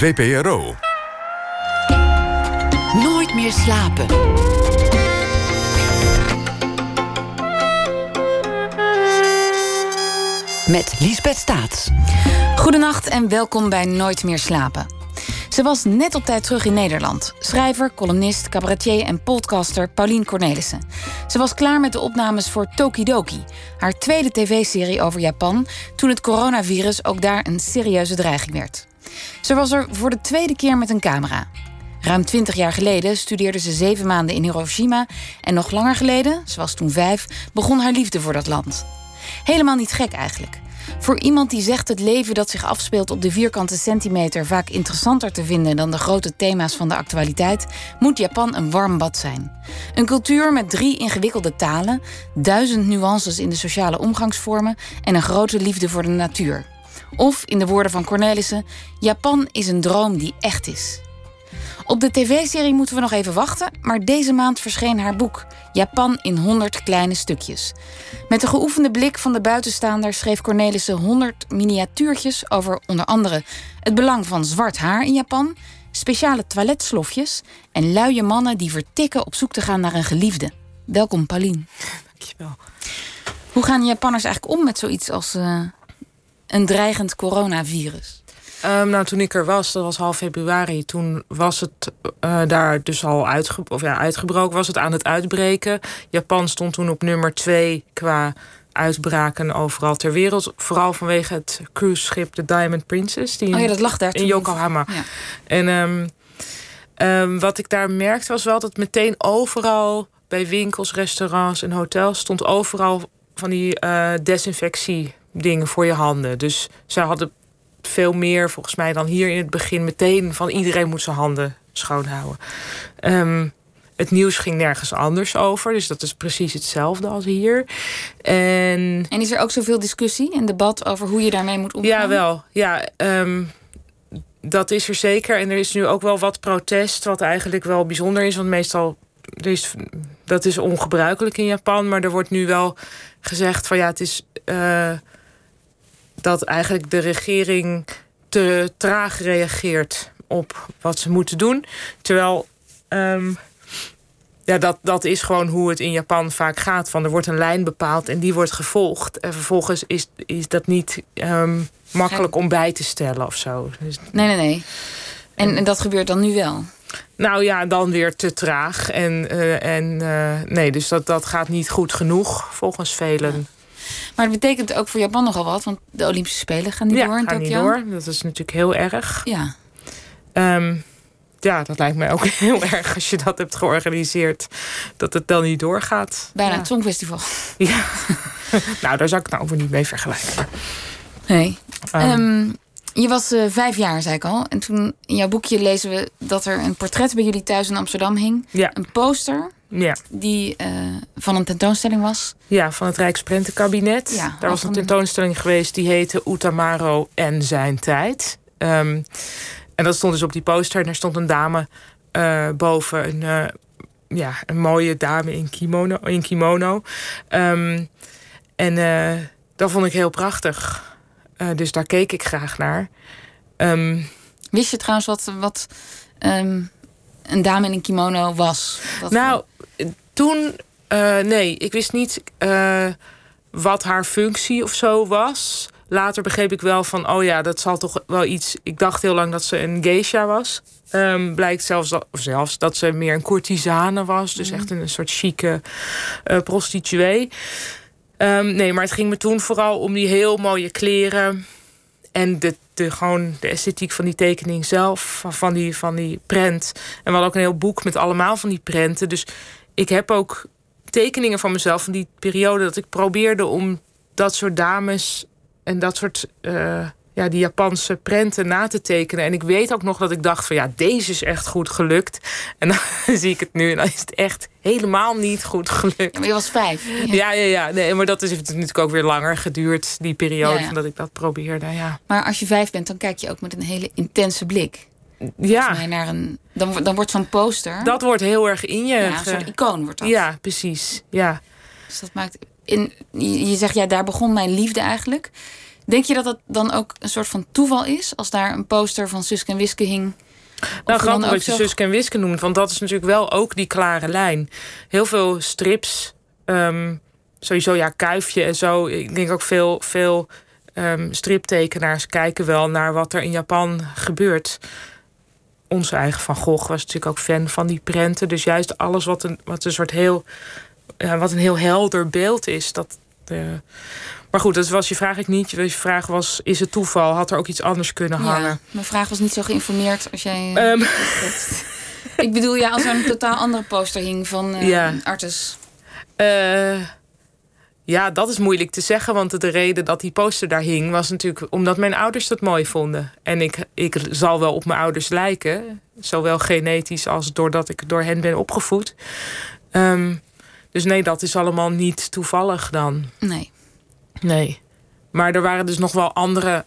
VPRO. Nooit meer slapen. Met Liesbeth Staats. Goedenacht en welkom bij Nooit meer slapen. Ze was net op tijd terug in Nederland. Schrijver, columnist, cabaretier en podcaster Paulien Cornelissen. Ze was klaar met de opnames voor Tokidoki, haar tweede tv-serie over Japan, toen het coronavirus ook daar een serieuze dreiging werd. Ze was er voor de tweede keer met een camera. Ruim twintig jaar geleden studeerde ze zeven maanden in Hiroshima en nog langer geleden, ze was toen vijf, begon haar liefde voor dat land. Helemaal niet gek eigenlijk. Voor iemand die zegt het leven dat zich afspeelt op de vierkante centimeter vaak interessanter te vinden dan de grote thema's van de actualiteit, moet Japan een warm bad zijn. Een cultuur met drie ingewikkelde talen, duizend nuances in de sociale omgangsvormen en een grote liefde voor de natuur. Of in de woorden van Cornelissen: Japan is een droom die echt is. Op de tv-serie moeten we nog even wachten, maar deze maand verscheen haar boek Japan in 100 kleine stukjes. Met de geoefende blik van de buitenstaander schreef Cornelissen 100 miniatuurtjes over onder andere het belang van zwart haar in Japan, speciale toiletslofjes en luie mannen die vertikken op zoek te gaan naar een geliefde. Welkom, Pauline. Dankjewel. Hoe gaan Japanners eigenlijk om met zoiets als uh, een dreigend coronavirus? Um, nou, toen ik er was, dat was half februari, toen was het uh, daar dus al uitge of ja, uitgebroken, was het aan het uitbreken. Japan stond toen op nummer twee qua uitbraken overal ter wereld. Vooral vanwege het cruiseschip de Diamond Princess. Die oh ja, dat lag daar in Yokohama. Ja. En um, um, wat ik daar merkte was wel dat meteen overal bij winkels, restaurants en hotels stond overal van die uh, desinfectie dingen voor je handen. Dus ze hadden veel meer, volgens mij, dan hier in het begin meteen van iedereen moet zijn handen schoonhouden. Um, het nieuws ging nergens anders over. Dus dat is precies hetzelfde als hier. En, en is er ook zoveel discussie en debat over hoe je daarmee moet omgaan? Ja, wel. Ja, um, dat is er zeker. En er is nu ook wel wat protest, wat eigenlijk wel bijzonder is. Want meestal is, dat is ongebruikelijk in Japan. Maar er wordt nu wel gezegd van ja, het is. Uh, dat eigenlijk de regering te traag reageert op wat ze moeten doen. Terwijl um, ja, dat, dat is gewoon hoe het in Japan vaak gaat. Van er wordt een lijn bepaald en die wordt gevolgd. En vervolgens is, is dat niet um, makkelijk om bij te stellen of zo. Dus, nee, nee, nee. En, en dat gebeurt dan nu wel? Nou ja, dan weer te traag. En, uh, en uh, nee, dus dat, dat gaat niet goed genoeg volgens velen. Ja. Maar het betekent ook voor Japan nogal wat, want de Olympische Spelen gaan niet ja, door in gaan niet door. Dat is natuurlijk heel erg. Ja. Um, ja, dat lijkt mij ook heel erg als je dat hebt georganiseerd. Dat het dan niet doorgaat. Bijna ja. het Songfestival. Ja. nou, daar zou ik het nou over niet mee vergelijken. Nee. Um, um, je was uh, vijf jaar, zei ik al. En toen in jouw boekje lezen we dat er een portret bij jullie thuis in Amsterdam hing. Ja. Een poster. Ja. Die uh, van een tentoonstelling was. Ja, van het Rijksprentenkabinet. Ja, Daar was een tentoonstelling geweest die heette Utamaro en zijn tijd. Um, en dat stond dus op die poster. En er stond een dame uh, boven. Een, uh, ja, een mooie dame in kimono. In kimono. Um, en dat vond ik heel prachtig. dus daar keek ik graag naar. Um, Wist je trouwens wat, wat um, een dame in een kimono was? Dat nou, toen... nee, ik wist niet wat haar functie of zo was later begreep ik wel van, oh ja, dat zal toch wel iets. Ik dacht heel lang dat ze een geisha was. Um, blijkt zelfs dat, of zelfs dat ze meer een courtisane was. Dus mm. echt een, een soort chique uh, prostituee. Um, nee, maar het ging me toen vooral om die heel mooie kleren. En de, de, gewoon de esthetiek van die tekening zelf. Van die, van die prent. En we hadden ook een heel boek met allemaal van die prenten. Dus ik heb ook tekeningen van mezelf van die periode dat ik probeerde om dat soort dames en dat soort uh, ja, die Japanse prenten na te tekenen. En ik weet ook nog dat ik dacht van ja, deze is echt goed gelukt. En dan zie ik het nu en dan is het echt helemaal niet goed gelukt. Maar je was vijf. Ja, ja, ja. ja. Nee, maar dat is heeft natuurlijk ook weer langer geduurd, die periode ja, ja. dat ik dat probeerde. Ja. Maar als je vijf bent, dan kijk je ook met een hele intense blik. Ja. Naar een, dan, dan wordt zo'n poster. Dat wordt heel erg in je. Ja, een soort icoon wordt dat. Ja, precies. Ja. Dus dat maakt. In, je zegt ja, daar begon mijn liefde eigenlijk. Denk je dat dat dan ook een soort van toeval is? Als daar een poster van Suske en Wiske hing... Nou, grappig dat je zo... Suske en Wiske noemt. Want dat is natuurlijk wel ook die klare lijn. Heel veel strips... Ehm, sowieso ja, Kuifje en zo. Ik denk ook veel, veel um, striptekenaars kijken wel naar wat er in Japan gebeurt. Onze eigen Van Gogh was natuurlijk ook fan van die prenten. Dus juist alles wat een, wat een soort heel, ja, wat een heel helder beeld is. Dat, uh, maar goed, dat was je vraag ik niet. Je vraag was, is het toeval? Had er ook iets anders kunnen hangen? Ja, mijn vraag was niet zo geïnformeerd als jij... Um. ik bedoel, ja, als er een totaal andere poster hing van uh, ja. Uh, ja, dat is moeilijk te zeggen. Want de reden dat die poster daar hing was natuurlijk omdat mijn ouders dat mooi vonden. En ik, ik zal wel op mijn ouders lijken. Zowel genetisch als doordat ik door hen ben opgevoed. Um, dus nee, dat is allemaal niet toevallig dan. Nee. Nee. Maar er waren dus nog wel andere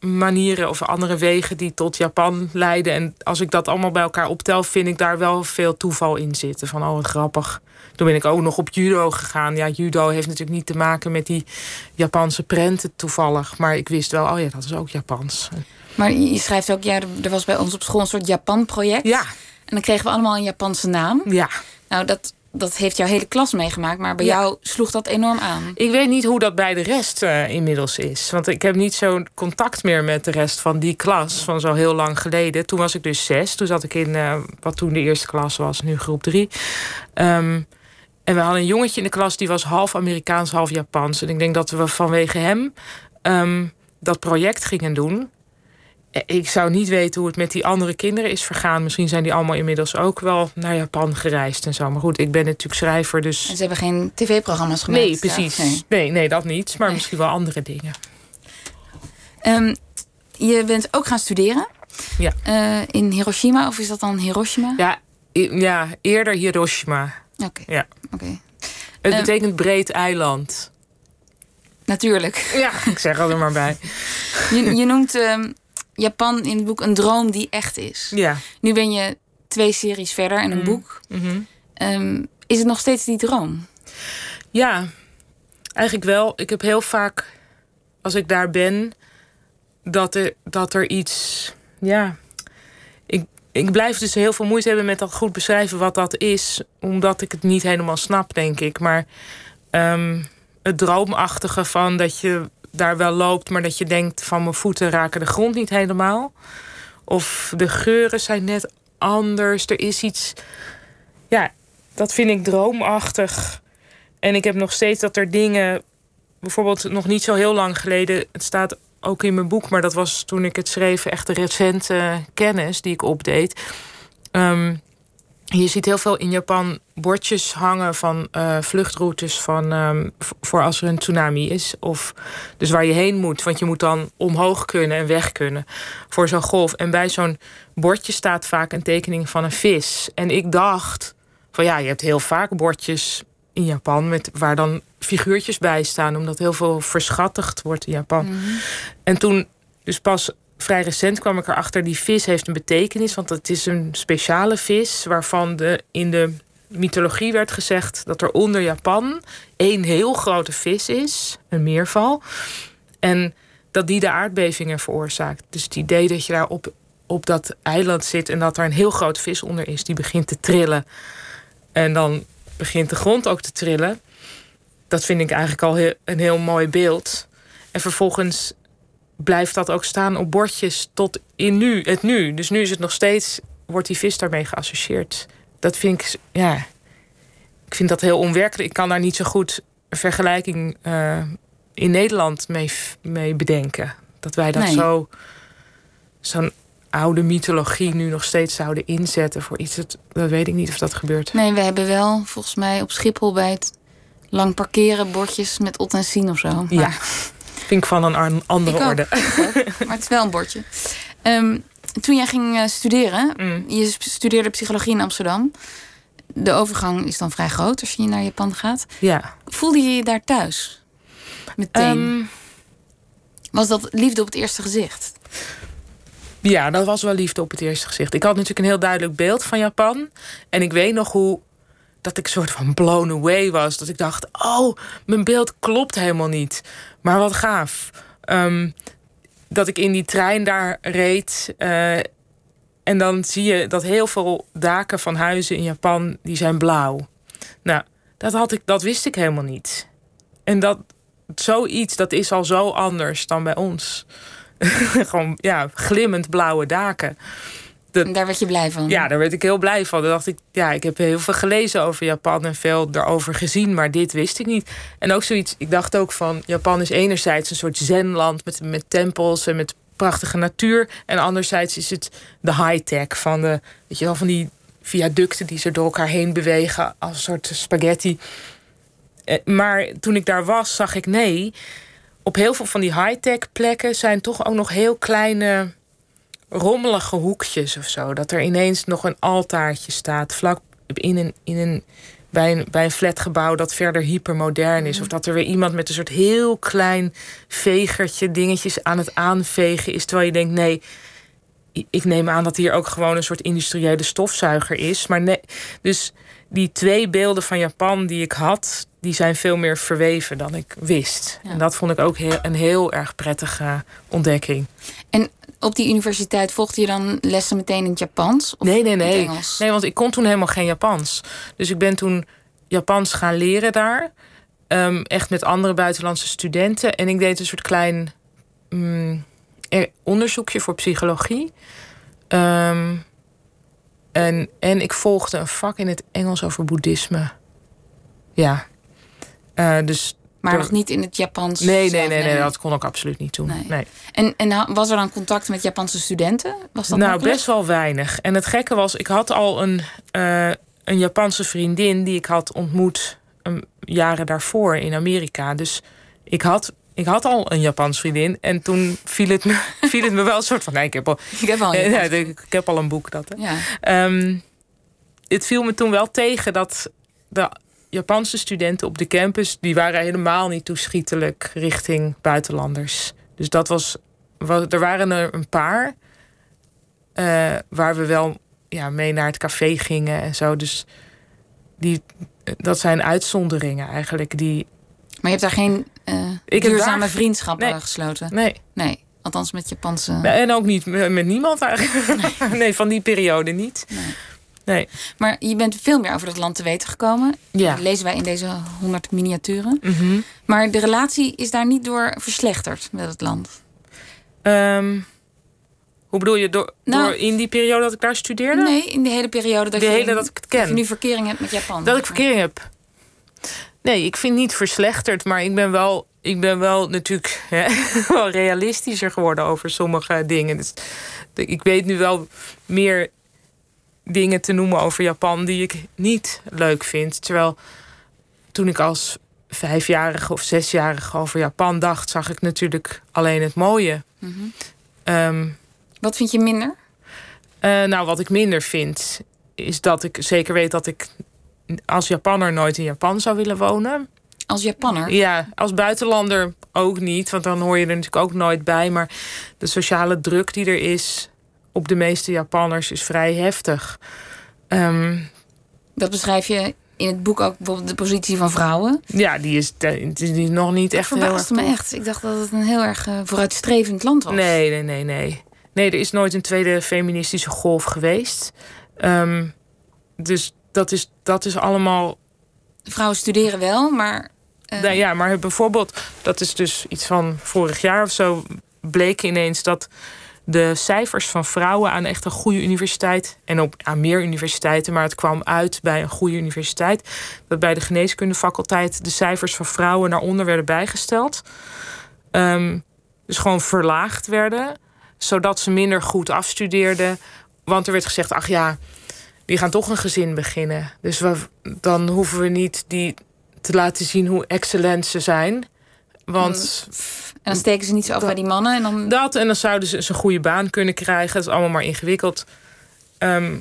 manieren of andere wegen die tot Japan leiden. En als ik dat allemaal bij elkaar optel, vind ik daar wel veel toeval in zitten. Van oh, wat grappig. Toen ben ik ook nog op judo gegaan. Ja, judo heeft natuurlijk niet te maken met die Japanse prenten toevallig. Maar ik wist wel, oh ja, dat is ook Japans. Maar je schrijft ook, ja, er was bij ons op school een soort Japan-project. Ja. En dan kregen we allemaal een Japanse naam. Ja. Nou, dat, dat heeft jouw hele klas meegemaakt. Maar bij jou sloeg dat enorm aan. Ik weet niet hoe dat bij de rest uh, inmiddels is. Want ik heb niet zo'n contact meer met de rest van die klas. Van zo heel lang geleden. Toen was ik dus zes. Toen zat ik in uh, wat toen de eerste klas was. Nu groep drie. Um, en we hadden een jongetje in de klas die was half Amerikaans, half Japans. En ik denk dat we vanwege hem um, dat project gingen doen. Eh, ik zou niet weten hoe het met die andere kinderen is vergaan. Misschien zijn die allemaal inmiddels ook wel naar Japan gereisd en zo. Maar goed, ik ben natuurlijk schrijver, dus... En ze hebben geen tv-programma's gemaakt? Nee, precies. nee. nee. dat niet. Maar misschien wel andere dingen. Um, je bent ook gaan studeren? Ja. Uh, in Hiroshima, of is dat dan Hiroshima? Ja, ja eerder Hiroshima. Oké. Ja. Oké. Het um, betekent breed eiland. Natuurlijk. Ja, ik zeg er maar bij. Je, je noemt um, Japan in het boek een droom die echt is. Ja. Nu ben je twee series verder en een mm. boek. Mm -hmm. um, is het nog steeds die droom? Ja, eigenlijk wel. Ik heb heel vaak, als ik daar ben, dat er, dat er iets. Ja, ik, ik blijf dus heel veel moeite hebben met dat goed beschrijven wat dat is, omdat ik het niet helemaal snap, denk ik. Maar um, het droomachtige van dat je daar wel loopt, maar dat je denkt van mijn voeten raken de grond niet helemaal. Of de geuren zijn net anders. Er is iets. Ja, dat vind ik droomachtig. En ik heb nog steeds dat er dingen. Bijvoorbeeld nog niet zo heel lang geleden. Het staat ook in mijn boek, maar dat was toen ik het schreef echt de recente kennis die ik opdeed. Um, je ziet heel veel in Japan bordjes hangen van uh, vluchtroutes van, um, voor als er een tsunami is. Of dus waar je heen moet. Want je moet dan omhoog kunnen en weg kunnen voor zo'n golf. En bij zo'n bordje staat vaak een tekening van een vis. En ik dacht van ja, je hebt heel vaak bordjes in Japan met, waar dan figuurtjes bij staan. Omdat heel veel verschattigd wordt in Japan. Mhm. En toen dus pas vrij recent kwam ik erachter, die vis heeft een betekenis. Want het is een speciale vis waarvan de, in de mythologie werd gezegd dat er onder Japan één heel grote vis is, een meerval. En dat die de aardbevingen veroorzaakt. Dus het idee dat je daar op, op dat eiland zit en dat er een heel grote vis onder is, die begint te trillen. En dan begint de grond ook te trillen. Dat vind ik eigenlijk al heel, een heel mooi beeld. En vervolgens blijft dat ook staan op bordjes tot in nu, het nu. Dus nu is het nog steeds, wordt die vis daarmee geassocieerd. Dat vind ik, ja, ik vind dat heel onwerkelijk. Ik kan daar niet zo goed een vergelijking uh, in Nederland mee, mee bedenken. Dat wij dat Nee. zo, zo'n oude mythologie nu nog steeds zouden inzetten voor iets. Dat, dat weet ik niet of dat gebeurt. Nee, we hebben wel volgens mij op Schiphol bij het lang parkeren bordjes met Ot en Sien of zo. Maar, Ja, vind ik van een andere Ik ook. orde. maar het is wel een bordje. Ehm, toen jij ging eh, studeren, Mm. je studeerde psychologie in Amsterdam. De overgang is dan vrij groot als je naar Japan gaat. Ja. Voelde je je daar thuis? Meteen. Ehm, Was dat liefde op het eerste gezicht? Ja, dat was wel liefde op het eerste gezicht. Ik had natuurlijk een heel duidelijk beeld van Japan. En ik weet nog hoe dat ik soort van blown away was. Dat ik dacht, oh, mijn beeld klopt helemaal niet. Maar wat gaaf. Ehm, dat ik in die trein daar reed. eh, en dan zie je dat heel veel daken van huizen in Japan die zijn blauw. Nou, dat, had ik, dat wist ik helemaal niet. En dat zoiets, dat is al zo anders dan bij ons. Gewoon ja, glimmend blauwe daken. En daar werd je blij van? Ja, daar werd ik heel blij van. Dan dacht ik, ja, ik heb heel veel gelezen over Japan en veel erover gezien, maar dit wist ik niet. En ook zoiets, ik dacht ook van, Japan is enerzijds een soort zenland met, met tempels en met prachtige natuur. En anderzijds is het de high-tech van de, weet je wel, van die viaducten die ze door elkaar heen bewegen als een soort spaghetti. Eh, Maar toen ik daar was, zag ik nee. Op heel veel van die high-tech plekken zijn toch ook nog heel kleine rommelige hoekjes of zo. Dat er ineens nog een altaartje staat vlak in een, in een, bij, een, bij een flatgebouw dat verder hypermodern is. Of dat er weer iemand met een soort heel klein vegertje dingetjes aan het aanvegen is. Terwijl je denkt, nee, ik neem aan dat hier ook gewoon een soort industriële stofzuiger is. Maar nee, dus die twee beelden van Japan die ik had, die zijn veel meer verweven dan ik wist. Ja. En dat vond ik ook heel, een heel erg prettige ontdekking. En op die universiteit volgde je dan lessen meteen in het Japans? Of Nee, nee, in nee. Engels? Nee, want ik kon toen helemaal geen Japans. Dus ik ben toen Japans gaan leren daar. Ehm, echt met andere buitenlandse studenten. En ik deed een soort klein eh, onderzoekje voor psychologie. Ehm, en, en ik volgde een vak in het Engels over boeddhisme. Ja. Eh, dus Maar door- nog niet in het Japans? nee, nee, nee, nee, dat kon ik absoluut niet doen. Nee. nee. En, en was er dan contact met Japanse studenten? Was dat nou, best wel weinig. En het gekke was, ik had al een, eh, een Japanse vriendin die ik had ontmoet een, jaren daarvoor in Amerika. Dus ik had, ik had al een Japans vriendin. En toen viel het me, viel het me wel een soort van. Nee, ik heb al, Ik heb al een ja, ik, heb al een boek dat. Hè. Ja. Ehm, het viel me toen wel tegen dat de Japanse studenten op de campus... die waren helemaal niet toeschietelijk richting buitenlanders. Dus dat was... wa- Er waren er een paar eh, waar we wel ja, mee naar het café gingen en zo. Dus die, dat zijn uitzonderingen eigenlijk. Die, Maar je hebt daar geen eh Ik duurzame daar- vriendschappen Nee. gesloten? nee. Nee, althans met Japanse... En ook niet met met niemand eigenlijk. Nee, van die periode niet. Nee. Nee. Maar je bent veel meer over dat land te weten gekomen. Ja. Dat lezen wij in deze 100 miniaturen. Mhm. Maar de relatie is daar niet door verslechterd met het land. Ehm, hoe bedoel je? Door, Nou- door in die periode dat ik daar studeerde? Nee, in de hele periode dat, De je, hele dat ik het ken. dat je nu verkering hebt met Japan. Dat ik verkering heb. Nee, ik vind niet verslechterd, maar ik ben wel, ik ben wel natuurlijk hè, wel realistischer geworden over sommige dingen. Dus ik weet nu wel meer dingen te noemen over Japan die ik niet leuk vind. Terwijl toen ik als vijfjarige of zesjarige over Japan dacht, zag ik natuurlijk alleen het mooie. Mhm. Ehm, Wat vind je minder? eh, nou, wat ik minder vind, is dat ik zeker weet dat ik als Japanner nooit in Japan zou willen wonen. Als Japanner? Ja, als buitenlander ook niet, want dan hoor je er natuurlijk ook nooit bij. Maar de sociale druk die er is op de meeste Japanners is vrij heftig. Ehm, Dat beschrijf je in het boek ook bijvoorbeeld de positie van vrouwen. ja, die is, die is nog niet Dat echt heel erg. me echt. Ik dacht dat het een heel erg eh, vooruitstrevend land was. Nee, nee, nee, nee. Nee, er is nooit een tweede feministische golf geweest. Ehm, dus dat is, dat is allemaal Vrouwen studeren wel, maar... eh, Nou ja, maar bijvoorbeeld, dat is dus iets van vorig jaar of zo, bleek ineens dat de cijfers van vrouwen aan echt een goede universiteit, en ook aan meer universiteiten, maar het kwam uit bij een goede universiteit, dat bij de geneeskundefaculteit de cijfers van vrouwen naar onder werden bijgesteld. Ehm, dus gewoon verlaagd werden, zodat ze minder goed afstudeerden. Want er werd gezegd, ach ja, die gaan toch een gezin beginnen. Dus dan hoeven we niet die te laten zien hoe excellent ze zijn. Want En dan steken ze niet zo af bij die mannen. En dan... dat en dan zouden ze een goede baan kunnen krijgen. Dat is allemaal maar ingewikkeld. Ehm,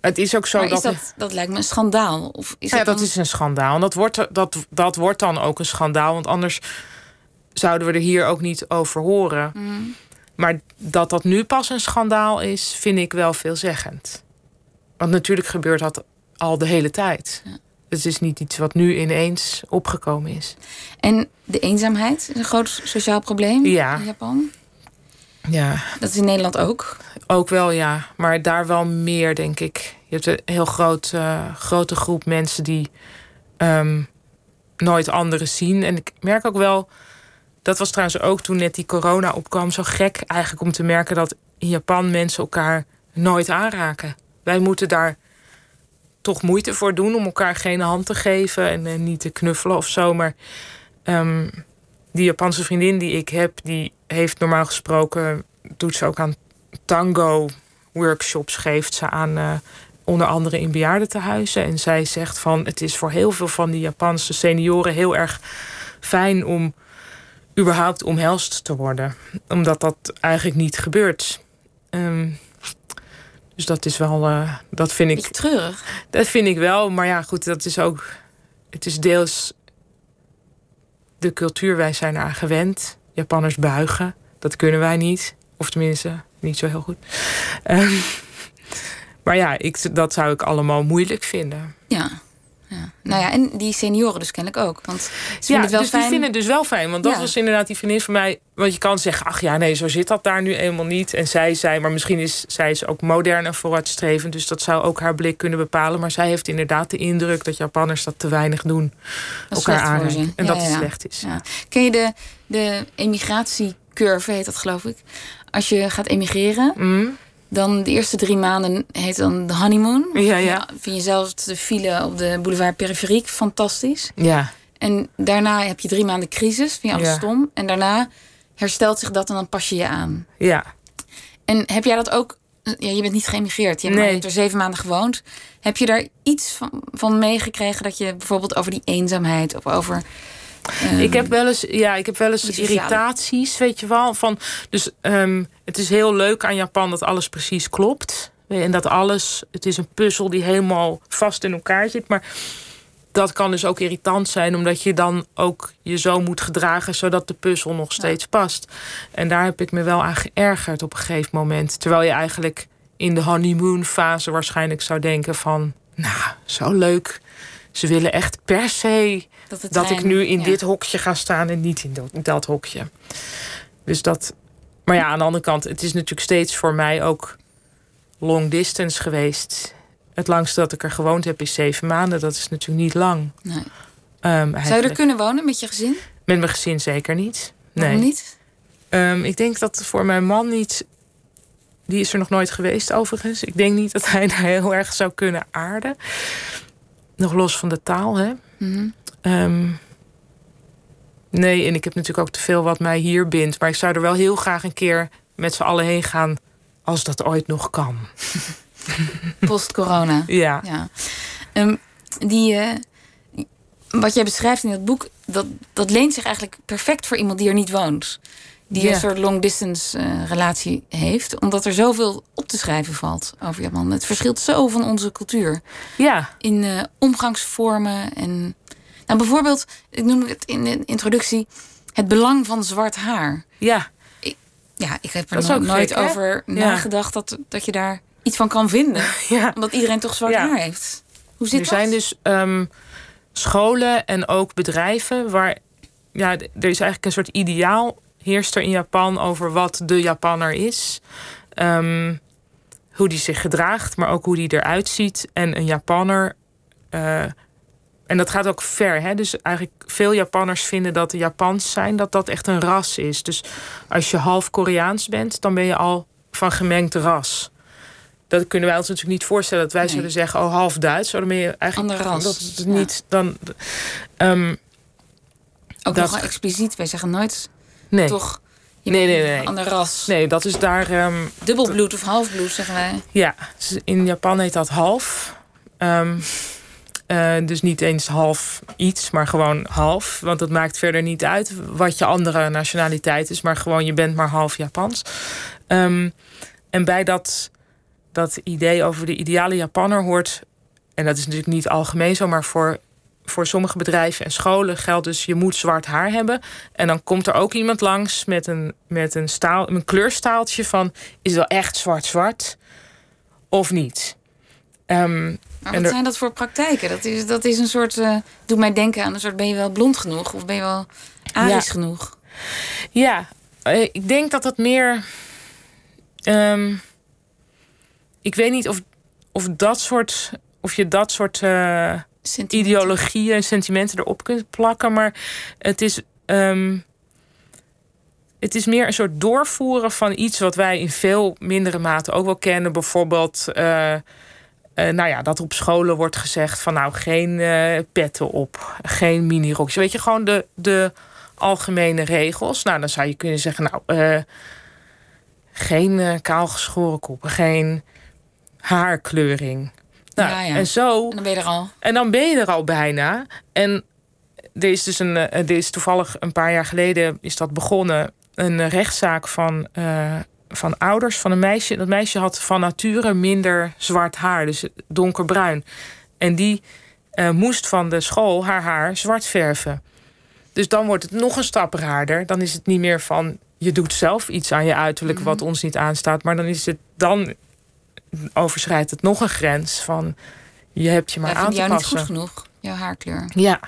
het is ook zo maar dat. is dat, dat lijkt me een schandaal. Of is ja, dat is een schandaal. En dat wordt, dat, dat wordt dan ook een schandaal. Want anders zouden we er hier ook niet over horen. Mhm. Maar dat dat nu pas een schandaal is, vind ik wel veelzeggend. Want natuurlijk gebeurt dat al de hele tijd. Ja. Het is niet iets wat nu ineens opgekomen is. En de eenzaamheid is een groot sociaal probleem Ja. in Japan. Ja, Dat is in Nederland ook. ook wel ja. Maar daar wel meer, denk ik. Je hebt een heel groot, eh, grote groep mensen die ehm, nooit anderen zien. En ik merk ook wel... Dat was trouwens ook toen net die corona opkwam... zo gek eigenlijk om te merken dat in Japan mensen elkaar nooit aanraken. Wij moeten daar toch moeite voor doen om elkaar geen hand te geven... en eh, niet te knuffelen of zo. Maar ehm, die Japanse vriendin die ik heb... die heeft normaal gesproken... doet ze ook aan tango workshops geeft ze aan eh, onder andere in bejaardentehuizen. En zij zegt van het is voor heel veel van die Japanse senioren heel erg fijn om überhaupt omhelst te worden. Omdat dat eigenlijk niet gebeurt. Ehm, dus dat is wel, eh, dat vind ik, Beetje treurig. dat vind ik wel. Maar ja, goed, dat is ook, het is deels de cultuur. Wij zijn eraan gewend. Japanners buigen. Dat kunnen wij niet. Of tenminste, niet zo heel goed. Ehm, maar ja, ik, dat zou ik allemaal moeilijk vinden. Ja. Ja. Nou ja, en die senioren dus kennelijk ook. Want ze Ja, het wel dus fijn. die vinden het dus wel fijn. Want dat Ja. was inderdaad die vriendin van mij. Want je kan zeggen, ach ja, nee, zo zit dat daar nu eenmaal niet. En zij zei, maar misschien is zij is ook modern en vooruitstrevend. Dus dat zou ook haar blik kunnen bepalen. Maar zij heeft inderdaad de indruk dat Japanners dat te weinig doen. Dat elkaar aanreiken. En Ja, dat het slecht is. Ken je de, de emigratiecurve, heet dat geloof ik? Als je gaat emigreren, Mm? Dan de eerste drie maanden heet dan de honeymoon. Ja, ja. Vind je zelf de file op de boulevard Periferiek fantastisch. Ja, En daarna heb je drie maanden crisis, vind je alles Ja. stom. En daarna herstelt zich dat en dan pas je je aan. ja. En heb jij dat ook... Ja, je bent niet geëmigreerd, je hebt, maar Nee. je hebt er zeven maanden gewoond. Heb je daar iets van, van meegekregen dat je bijvoorbeeld over die eenzaamheid of over... Ik heb wel eens, ja, ik heb wel eens irritaties, weet je wel. Van, dus ehm, het is heel leuk aan Japan dat alles precies klopt. En dat alles, het is een puzzel die helemaal vast in elkaar zit. Maar dat kan dus ook irritant zijn, omdat je dan ook je zo moet gedragen zodat de puzzel nog steeds past. En daar heb ik me wel aan geërgerd op een gegeven moment. Terwijl je eigenlijk in de honeymoon fase waarschijnlijk zou denken van, nou, zo leuk. Ze willen echt per se dat, ik nu in ja. dit hokje ga staan en niet in dat, in dat hokje. Dus dat. Maar ja, aan de andere kant, het is natuurlijk steeds voor mij ook long distance geweest. Het langste dat ik er gewoond heb is zeven maanden. Dat is natuurlijk niet lang. Nee. Ehm, Zou je er kunnen wonen met je gezin? Met mijn gezin zeker niet. Nee. Waarom niet? Ehm, ik denk dat voor mijn man niet. Die is er nog nooit geweest overigens. Ik denk niet dat hij daar heel erg zou kunnen aarden. Nog los van de taal, hè? Mhm. Ehm, nee, en ik heb natuurlijk ook te veel wat mij hier bindt. Maar ik zou er wel heel graag een keer met z'n allen heen gaan. Als dat ooit nog kan. Post-corona. Ja. Ja. Ehm, die, eh, wat jij beschrijft in dat boek, dat, dat leent zich eigenlijk perfect voor iemand die er niet woont. Die een soort long-distance eh, relatie heeft. Omdat er zoveel op te schrijven valt over Japan. Het verschilt zo van onze cultuur. Ja. In eh, omgangsvormen en... Nou, bijvoorbeeld, ik noem het in de introductie... het belang van zwart haar. Ja. Ja, ik heb er Dat is no- ook nooit gek, over Ja. nagedacht... Dat, dat je daar iets van kan vinden. ja. Omdat iedereen toch zwart Ja. haar heeft. Hoe zit er dat? zijn dus ehm, scholen en ook bedrijven waar. Ja, er is eigenlijk een soort ideaal heerst er in Japan over wat de Japanner is. Ehm, hoe die zich gedraagt, maar ook hoe die eruit ziet. En een Japanner. eh, en dat gaat ook ver. Hè? Dus eigenlijk veel Japanners vinden dat de Japans zijn, dat dat echt een ras is. Dus als je half Koreaans bent, dan ben je al van gemengd ras. Dat kunnen wij ons natuurlijk niet voorstellen. Dat wij Nee. zullen zeggen, oh, half Duits. Dan ben je eigenlijk Ander ras. Dat is Ja. niet dan. ehm, Ook Dat- nogal expliciet. Wij zeggen nooit nee. toch... Nee, nee, nee. Ander ras. nee, dat is daar. ehm, Dubbelbloed of halfbloed, zeggen wij. ja, dus in Japan heet dat half. Ehm, eh, dus niet eens half iets, maar gewoon half. Want het maakt verder niet uit wat je andere nationaliteit is, maar gewoon je bent maar half Japans. Ehm, en bij dat, dat idee over de ideale Japanner hoort, en dat is natuurlijk niet algemeen zo, maar voor, voor sommige bedrijven en scholen geldt dus je moet zwart haar hebben. En dan komt er ook iemand langs met een, met een, staal, een kleurstaaltje van is het wel echt zwart-zwart of niet? Ehm, Maar wat er- zijn dat voor praktijken? Dat is, dat is een soort. eh doet mij denken aan een soort. Ben je wel blond genoeg? Of ben je wel Arisch Ja. genoeg? ja, eh, ik denk dat het meer. ehm, ik weet niet of, of dat soort. Of je dat soort eh, ideologieën en sentimenten erop kunt plakken. Maar het is. ehm, het is meer een soort doorvoeren van iets wat wij in veel mindere mate ook wel kennen. Bijvoorbeeld. Eh, nou ja, dat op scholen wordt gezegd van nou geen eh, petten op, geen minirokjes. Weet je, gewoon de, de algemene regels. Nou, dan zou je kunnen zeggen, nou, eh, geen kaalgeschoren koppen, geen haarkleuring. Nou, Ja, ja. En zo En dan ben je er al. en dan ben je er al bijna. En er is dus een, er is toevallig een paar jaar geleden is dat begonnen. Een rechtszaak van, van ouders van een meisje. Dat meisje had van nature minder zwart haar, dus donkerbruin. En die eh, moest van de school haar haar zwart verven. Dus dan wordt het nog een stap raarder. Dan is het niet meer van je doet zelf iets aan je uiterlijk wat ons niet aanstaat. Maar dan is het dan overschrijdt het nog een grens van je hebt je maar aan te jou niet passen. goed genoeg. Jouw haarkleur. Ja.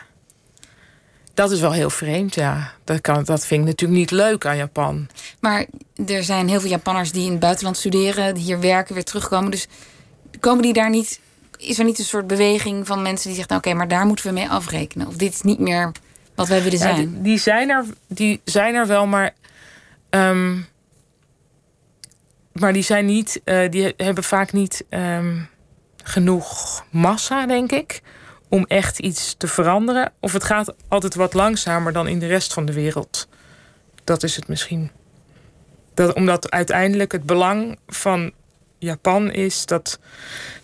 Dat is wel heel vreemd, ja. Dat, kan, dat vind ik natuurlijk niet leuk aan Japan. Maar er zijn heel veel Japanners die in het buitenland studeren, die hier werken, weer terugkomen. Dus komen die daar niet. Is er niet een soort beweging van mensen die zeggen: nou, oké, maar daar moeten we mee afrekenen? Of dit is niet meer wat wij willen Ja, zijn? die, die zijn er, die zijn er wel, maar. ehm, maar die zijn niet. eh, die hebben vaak niet ehm, genoeg massa, denk ik. Om echt iets te veranderen. Of het gaat altijd wat langzamer dan in de rest van de wereld. Dat is het misschien. Dat, omdat uiteindelijk het belang van Japan is dat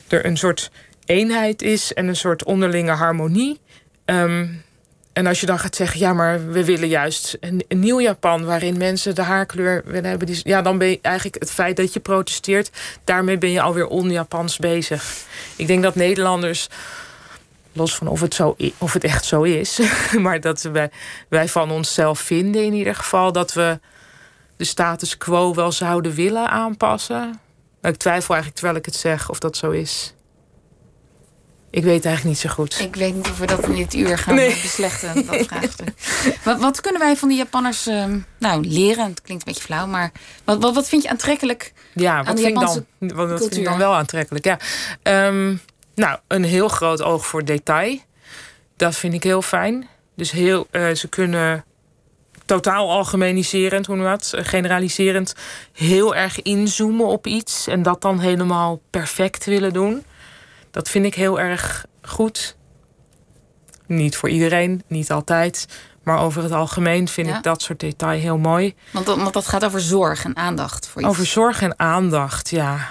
er een soort eenheid is en een soort onderlinge harmonie. Ehm, en als je dan gaat zeggen, ja, maar we willen juist een, nieuw Japan waarin mensen de haarkleur willen hebben. Die, ja, dan ben je eigenlijk het feit dat je protesteert, daarmee ben je alweer on-Japans bezig. Ik denk dat Nederlanders, los van of het, zo, of het echt zo is, maar dat wij, wij van onszelf vinden in ieder geval dat we de status quo wel zouden willen aanpassen. Maar ik twijfel eigenlijk terwijl ik het zeg of dat zo is. Ik weet eigenlijk niet zo goed. Ik weet niet of we dat in dit uur gaan Nee. beslechten, dat vraagstuk. Wat, wat kunnen wij van die Japanners ehm, nou, leren? Het klinkt een beetje flauw, maar wat, wat, wat vind je aantrekkelijk? Ja, aan wat de Japanse dan, wat, vind ik dan wel aantrekkelijk? Ja. Ehm, nou, een heel groot oog voor detail. Dat vind ik heel fijn. Dus heel, eh, ze kunnen totaal algemeniserend, hoe dat? Eh, Generaliserend heel erg inzoomen op iets. En dat dan helemaal perfect willen doen. Dat vind ik heel erg goed. Niet voor iedereen, niet altijd. Maar over het algemeen vind Ja. ik dat soort detail heel mooi. Want, dat- want dat gaat over zorg en aandacht voor iets. Over zorg en aandacht, ja.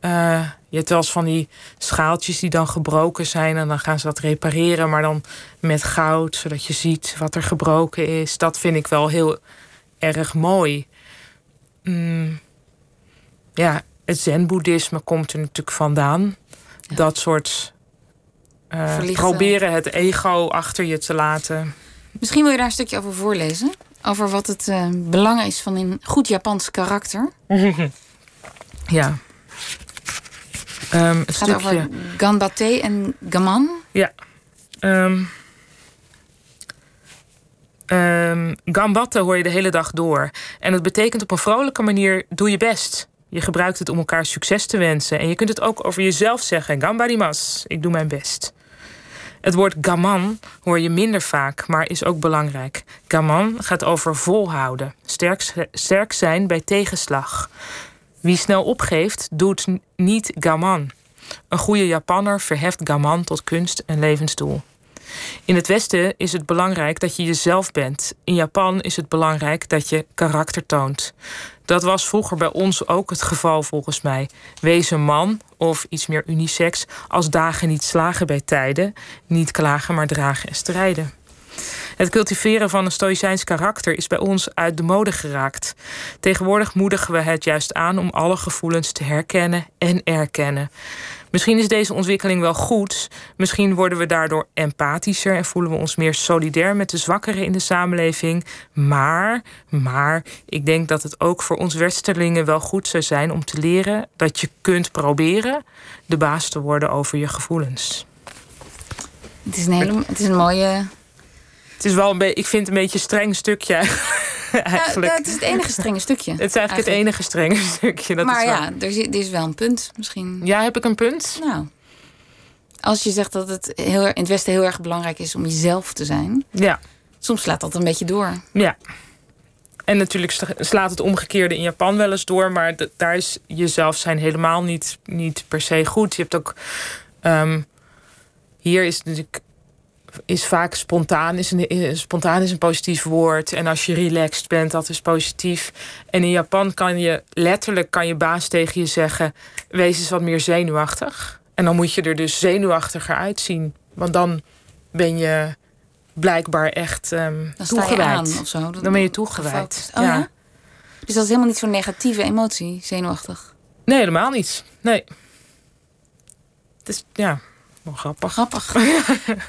Eh, je hebt wel eens van die schaaltjes die dan gebroken zijn... en dan gaan ze dat repareren, maar dan met goud... zodat je ziet wat er gebroken is. Dat vind ik wel heel erg mooi. Mm, ja, het zen-boeddhisme komt er natuurlijk vandaan. Ja. Dat soort... eh, proberen het ego achter je te laten. Misschien wil je daar een stukje over voorlezen. Over wat het eh, belang is van een goed Japans karakter. Ja. Een Het gaat stukje... over ganbate en gaman. Ja. Ehm, gambatte hoor je de hele dag door. En dat betekent op een vrolijke manier: doe je best. Je gebruikt het om elkaar succes te wensen. En je kunt het ook over jezelf zeggen: Gambarimas, ik doe mijn best. Het woord gaman hoor je minder vaak, maar is ook belangrijk. Gaman gaat over volhouden, sterk, sterk zijn bij tegenslag. Wie snel opgeeft, doet niet gaman. Een goede Japanner verheft gaman tot kunst en levensdoel. In het Westen is het belangrijk dat je jezelf bent. In Japan is het belangrijk dat je karakter toont. Dat was vroeger bij ons ook het geval volgens mij. Wees een man, of iets meer unisex, als dagen niet slagen bij tijden. Niet klagen, maar dragen en strijden. Het cultiveren van een stoïcijns karakter is bij ons uit de mode geraakt. Tegenwoordig moedigen we het juist aan om alle gevoelens te herkennen en erkennen. Misschien is deze ontwikkeling wel goed. Misschien worden we daardoor empathischer en voelen we ons meer solidair met de zwakkeren in de samenleving. Maar, maar, ik denk dat het ook voor ons westerlingen wel goed zou zijn om te leren dat je kunt proberen de baas te worden over je gevoelens. Het is een hele, het is een mooie. Het is wel een beetje, ik vind het een beetje een streng stukje eigenlijk. Ja, het is het enige strenge stukje. Het is eigenlijk, het enige strenge stukje. Dat maar is ja, er is, er is wel een punt misschien. Ja, heb ik een punt? Nou, als je zegt dat het heel, in het Westen heel erg belangrijk is om jezelf te zijn. Ja. Soms slaat dat een beetje door. Ja. En natuurlijk slaat het omgekeerde in Japan wel eens door. Maar daar is jezelf zijn helemaal niet, niet per se goed. Je hebt ook... Um, hier is natuurlijk is vaak spontaan is, een, spontaan is een positief woord. En als je relaxed bent, dat is positief. En in Japan kan je letterlijk kan je baas tegen je zeggen: wees eens wat meer zenuwachtig. En dan moet je er dus zenuwachtiger uitzien. Want dan ben je blijkbaar echt um, dan toegewijd. Je of zo. Dan ben je toegewijd. Oh, ja? Dus dat is helemaal niet zo'n negatieve emotie, zenuwachtig? Nee, helemaal niet. Nee. Het is, ja, grappig. Grappig.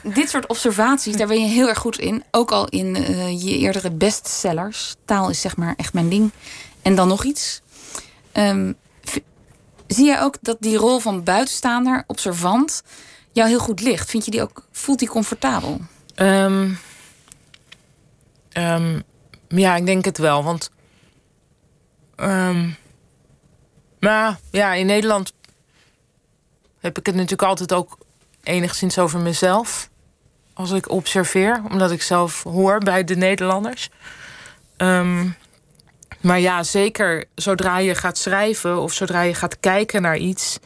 Dit soort observaties, daar ben je heel erg goed in. Ook al in uh, je eerdere bestsellers. Taal is zeg maar echt mijn ding. En dan nog iets. Um, zie jij ook dat die rol van buitenstaander, observant, jou heel goed ligt? Vind je die ook, voelt die comfortabel? Um, um, ja, ik denk het wel. Want. maar ja, in Nederland heb ik het natuurlijk altijd ook enigszins over mezelf. Als ik observeer, omdat ik zelf hoor bij de Nederlanders. Ehm, maar ja, zeker zodra je gaat schrijven of zodra je gaat kijken naar iets,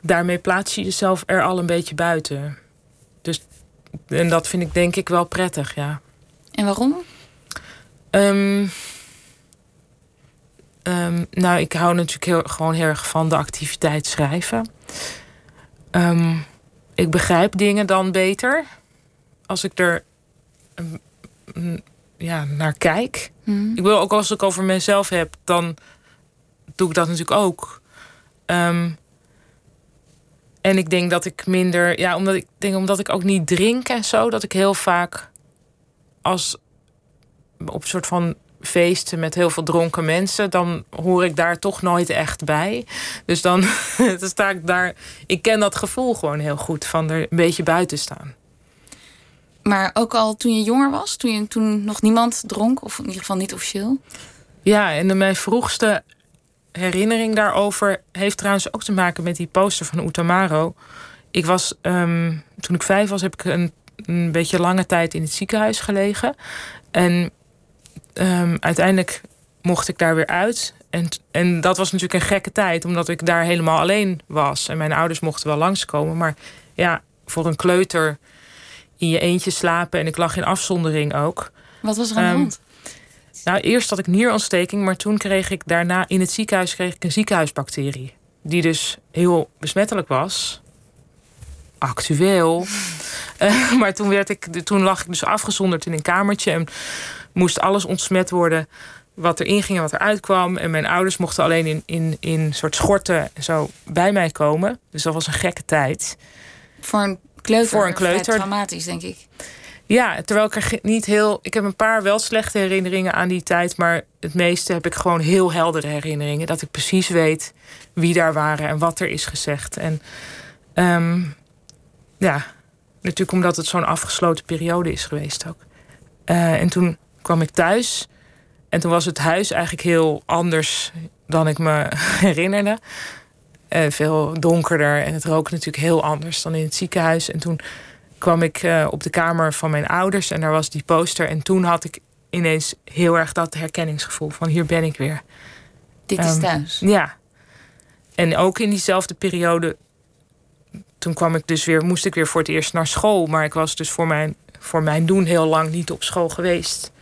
daarmee plaats je jezelf er al een beetje buiten. Dus, en dat vind ik denk ik wel prettig, ja. En waarom? Um, um, nou, ik hou natuurlijk heel, gewoon heel erg van de activiteit schrijven. Um, ik begrijp dingen dan beter als ik er ja, naar kijk. Hmm. Ik wil ook als ik over mezelf heb, dan doe ik dat natuurlijk ook. Um, en ik denk dat ik minder, ja, omdat ik denk omdat ik ook niet drink en zo, dat ik heel vaak als op een soort van feesten met heel veel dronken mensen, dan hoor ik daar toch nooit echt bij. Dus dan, dan sta ik daar. Ik ken dat gevoel gewoon heel goed van er een beetje buiten staan. Maar ook al toen je jonger was, toen, je, toen nog niemand dronk, of in ieder geval niet officieel? Ja, en mijn vroegste herinnering daarover heeft trouwens ook te maken met die poster van Utamaro. Ik was, um, toen ik vijf was, heb ik een, een beetje lange tijd in het ziekenhuis gelegen. En um, uiteindelijk mocht ik daar weer uit. En, en dat was natuurlijk een gekke tijd, omdat ik daar helemaal alleen was. En mijn ouders mochten wel langskomen. Maar ja, voor een kleuter in je eentje slapen. En ik lag in afzondering ook. Wat was er aan de ehm, hand? Nou, eerst had ik nierontsteking, maar toen kreeg ik daarna in het ziekenhuis kreeg ik een ziekenhuisbacterie. Die dus heel besmettelijk was. Actueel. uh, maar toen, werd ik, toen lag ik dus afgezonderd in een kamertje. En moest alles ontsmet worden wat erin ging en wat eruit kwam. En mijn ouders mochten alleen in, in, in soort schorten zo bij mij komen. Dus dat was een gekke tijd. Voor een kleuter. Voor een kleuter. Traumatisch, denk ik. Ja, terwijl ik er niet heel. Ik heb een paar wel slechte herinneringen aan die tijd. Maar het meeste heb ik gewoon heel heldere herinneringen. Dat ik precies weet wie daar waren en wat er is gezegd. En um, ja, natuurlijk omdat het zo'n afgesloten periode is geweest ook. Uh, en toen kwam ik thuis. En toen was het huis eigenlijk heel anders dan ik me herinnerde. Uh, veel donkerder en het rook natuurlijk heel anders dan in het ziekenhuis. En toen kwam ik uh, op de kamer van mijn ouders en daar was die poster. En toen had ik ineens heel erg dat herkenningsgevoel van hier ben ik weer. Dit is um, thuis. Ja. En ook in diezelfde periode, toen kwam ik dus weer, moest ik weer voor het eerst naar school. Maar ik was dus voor mijn, voor mijn doen heel lang niet op school geweest.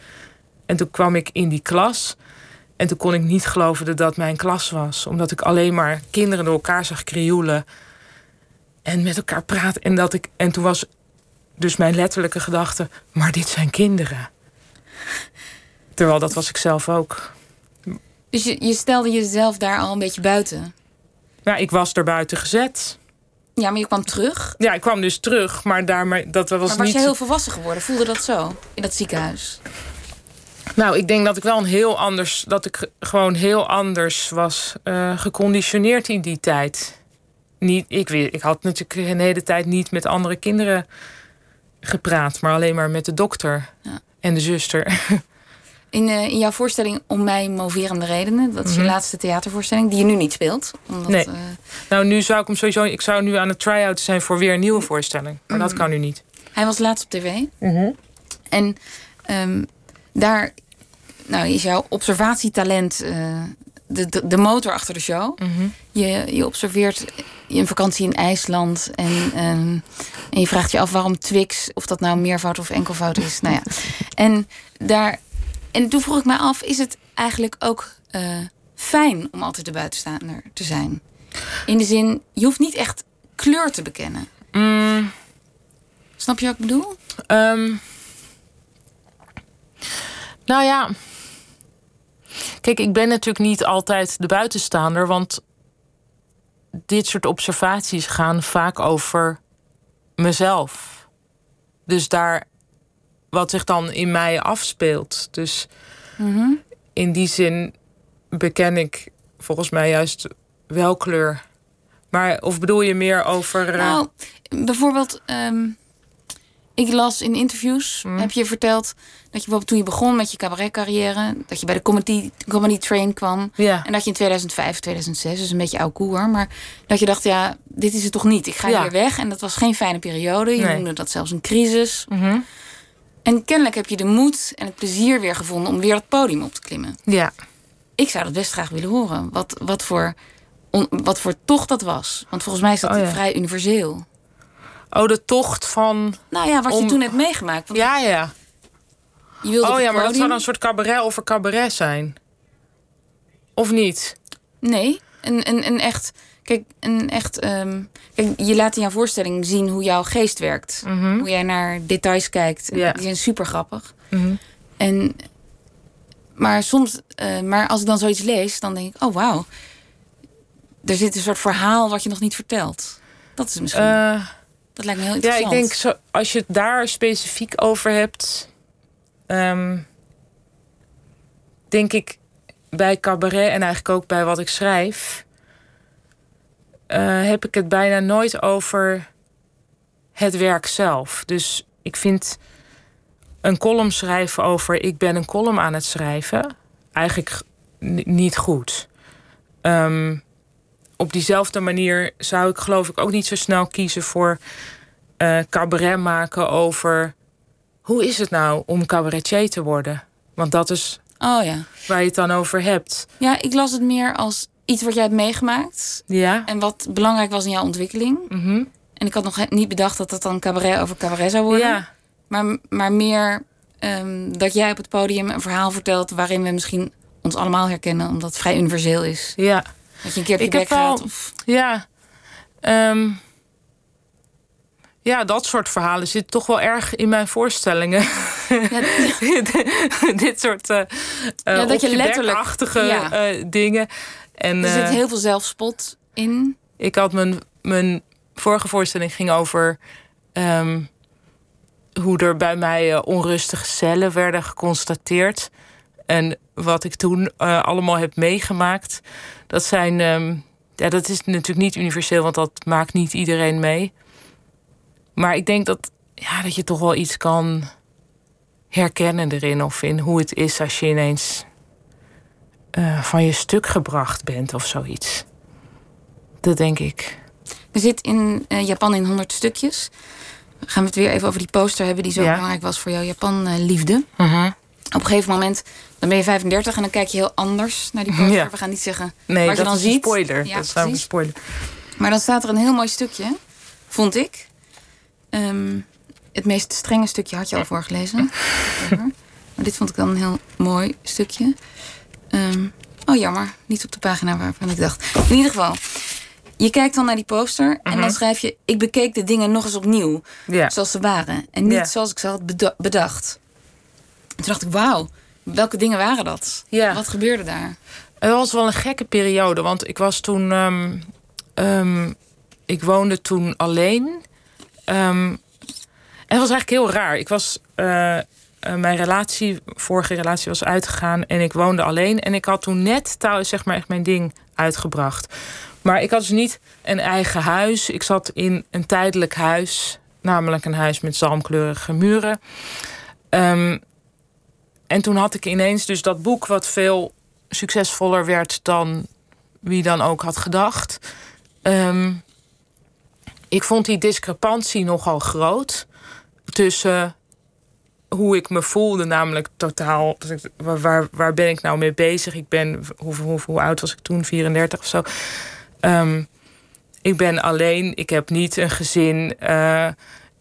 En toen kwam ik in die klas. En toen kon ik niet geloven dat dat mijn klas was. Omdat ik alleen maar kinderen door elkaar zag krioelen. En met elkaar praten. En, dat ik, en toen was dus mijn letterlijke gedachte... maar dit zijn kinderen. Terwijl dat was ik zelf ook. Dus je, je stelde jezelf daar al een beetje buiten? Ja, ik was er buiten gezet. Ja, maar je kwam terug. Ja, ik kwam dus terug, maar daarmee dat was Maar was niet. je heel volwassen geworden? Voelde dat zo in dat ziekenhuis? Nou, ik denk dat ik wel een heel anders, dat ik gewoon heel anders was eh, geconditioneerd in die tijd. Niet, ik, weet, ik had natuurlijk een hele tijd niet met andere kinderen gepraat, maar alleen maar met de dokter Ja. en de zuster. In, eh, in jouw voorstelling Om mij moverende redenen, dat is je Mhm. laatste theatervoorstelling, die je nu niet speelt. Omdat, Nee. eh, nou, nu zou ik hem sowieso. Ik zou nu aan het try-out zijn voor weer een nieuwe voorstelling. Maar dat kan nu niet. hij was laatst op tv. En ehm, daar nou, is jouw observatietalent eh, de, de, de motor achter de show. Je, je observeert een vakantie in IJsland en, ehm, en je vraagt je af waarom Twix, of dat nou meervoud of enkelvoud is. nou ja. En, daar, en toen vroeg ik me af, is het eigenlijk ook eh, fijn om altijd de buitenstaander te zijn? In de zin, je hoeft niet echt kleur te bekennen. Mm, Snap je wat ik bedoel? Ehm, nou ja. Kijk, ik ben natuurlijk niet altijd de buitenstaander, want dit soort observaties gaan vaak over mezelf. Dus daar wat zich dan in mij afspeelt. Dus in die zin beken ik volgens mij juist wel kleur. Maar of bedoel je meer over. eh, Nou, bijvoorbeeld, ehm, ik las in interviews, Mhm. heb je verteld dat je bijvoorbeeld toen je begon met je cabaretcarrière, dat je bij de comedy, comedy train kwam. ja. En dat je in 2005, 2006, dus een beetje oud koe hoor, maar dat je dacht, ja, dit is het toch niet. Ik ga Ja. hier weg. En dat was geen fijne periode. Je Nee. noemde dat zelfs een crisis. Mhm. En kennelijk heb je de moed en het plezier weer gevonden om weer dat podium op te klimmen. ja. Ik zou dat best graag willen horen. Wat, wat, voor, on- wat voor tocht dat was. Want volgens mij is dat Oh, ja. vrij universeel. Oh, de tocht van. Nou ja, wat je toen hebt meegemaakt. Want Ja, ja. je wilde Oh ja, maar dat zou dan een soort cabaret over cabaret zijn. Of niet? Nee, een, een, een echt... Kijk, een echt ehm, kijk, je laat in jouw voorstelling zien hoe jouw geest werkt. Hoe jij naar details kijkt. Ja. Die zijn super grappig. Mhm. En, maar soms, eh, maar als ik dan zoiets lees, dan denk ik, oh wauw. Er zit een soort verhaal wat je nog niet vertelt. Dat is misschien, Eh, dat lijkt me heel ja, interessant. ik denk zo, als je het daar specifiek over hebt, ehm, denk ik bij cabaret en eigenlijk ook bij wat ik schrijf, eh, heb ik het bijna nooit over het werk zelf. Dus ik vind een column schrijven over ik ben een column aan het schrijven eigenlijk niet goed. Ehm, op diezelfde manier zou ik geloof ik ook niet zo snel kiezen voor eh, cabaret maken over hoe is het nou om cabaretier te worden? Want dat is Oh ja. waar je het dan over hebt. Ja, ik las het meer als iets wat jij hebt meegemaakt. Ja. En wat belangrijk was in jouw ontwikkeling. Mhm. En ik had nog niet bedacht dat het dan cabaret over cabaret zou worden. Ja. Maar, maar meer ehm, dat jij op het podium een verhaal vertelt... waarin we misschien ons allemaal herkennen... omdat het vrij universeel is. Ja. Dat je een keer op je Ik heb bek gaat. wel- Of, Ja. Ehm, ja, dat soort verhalen zitten toch wel erg in mijn voorstellingen. ja, Dit soort eh Ja, dat je letterlijk- letterlijke ja. dingen. En, er zit eh, heel veel zelfspot in. Ik had mijn, mijn vorige voorstelling ging over ehm, hoe er bij mij eh, onrustige cellen werden geconstateerd. En wat ik toen eh, allemaal heb meegemaakt. Dat zijn. ehm, ja, dat is natuurlijk niet universeel, want dat maakt niet iedereen mee. Maar ik denk dat, ja, dat je toch wel iets kan herkennen erin. Of in hoe het is als je ineens eh, van je stuk gebracht bent of zoiets. Dat denk ik. Er zit in eh, Japan in 100 stukjes. Gaan we het weer even over die poster hebben... die zo Ja. belangrijk was voor jouw Japan-liefde. Op een gegeven moment dan ben je 35 en dan kijk je heel anders naar die poster. Ja. We gaan niet zeggen Nee, wat je dan ziet. spoiler. Ja, dat is een spoiler. Maar dan staat er een heel mooi stukje, vond ik. Ehm, het meest strenge stukje had je al voorgelezen. maar dit vond ik dan een heel mooi stukje. Ehm, oh, jammer. Niet op de pagina waarvan ik dacht. In ieder geval, je kijkt dan naar die poster en dan schrijf je... ik bekeek de dingen nog eens opnieuw, zoals ze waren. En niet zoals ik ze had beda- bedacht. En toen dacht ik, wauw, welke dingen waren dat? Ja. Wat gebeurde daar? Het was wel een gekke periode, want ik was toen. ehm, ehm, ik woonde toen alleen. Ehm, en het was eigenlijk heel raar. Ik was. eh, eh, mijn relatie, vorige relatie was uitgegaan en ik woonde alleen. En ik had toen net thuis zeg maar echt mijn ding uitgebracht. Maar ik had dus niet een eigen huis. Ik zat in een tijdelijk huis, namelijk een huis met zalmkleurige muren. Ehm, en toen had ik ineens dus dat boek wat veel succesvoller werd dan wie dan ook had gedacht. Ehm, ik vond die discrepantie nogal groot tussen hoe ik me voelde, namelijk totaal. Waar, waar, ben ik nou mee bezig? Ik ben, hoe, hoe, hoe oud was ik toen? 34 of zo. Ehm, ik ben alleen, ik heb niet een gezin. eh,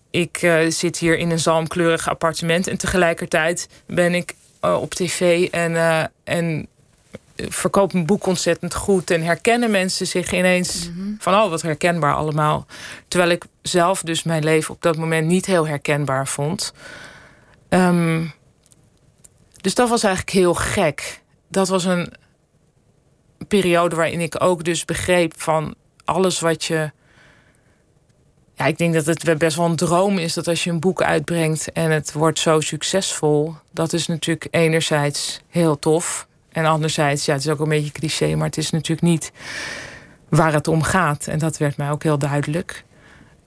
ik eh, zit hier in een zalmkleurig appartement. En tegelijkertijd ben ik eh, op tv en, eh, en verkoop mijn boek ontzettend goed. En herkennen mensen zich ineens van, oh, wat herkenbaar allemaal. Terwijl ik zelf dus mijn leven op dat moment niet heel herkenbaar vond. Ehm, dus dat was eigenlijk heel gek. Dat was een periode waarin ik ook dus begreep van alles wat je. Ja, ik denk dat het best wel een droom is dat als je een boek uitbrengt en het wordt zo succesvol, dat is natuurlijk enerzijds heel tof. En anderzijds, ja, het is ook een beetje cliché, maar het is natuurlijk niet waar het om gaat. En dat werd mij ook heel duidelijk.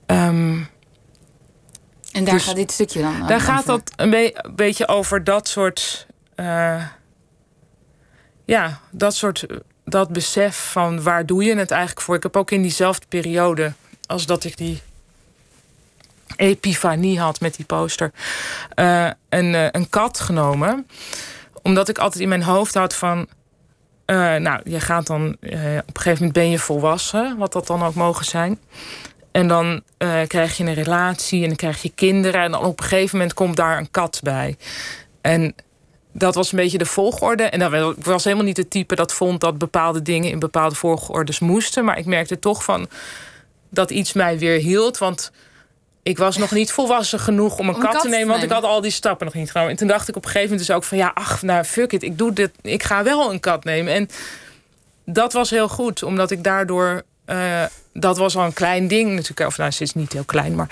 Ehm, En daar Dus gaat dit stukje dan daar over. gaat dat een, be- een beetje over dat soort. eh, ja, dat soort. Dat besef van waar doe je het eigenlijk voor? Ik heb ook in diezelfde periode als dat ik die epifanie had met die poster, eh, een, eh, een kat genomen. Omdat ik altijd in mijn hoofd had van. eh, nou, je gaat dan. op een gegeven moment ben je volwassen, wat dat dan ook mogen zijn. En dan krijg je een relatie en dan krijg je kinderen. En dan op een gegeven moment komt daar een kat bij. En dat was een beetje de volgorde. En ik was helemaal niet het type dat vond dat bepaalde dingen in bepaalde volgordes moesten. Maar ik merkte toch van dat iets mij weer hield. Want ik was nog niet volwassen genoeg om een, Om kat, te nemen. Want ik had al die stappen nog niet genomen. En toen dacht ik op een gegeven moment dus ook van ja, ach, nou fuck it. Ik doe dit. Ik ga wel een kat nemen. En dat was heel goed, omdat ik daardoor. eh, dat was al een klein ding natuurlijk. Of nou, het is niet heel klein, maar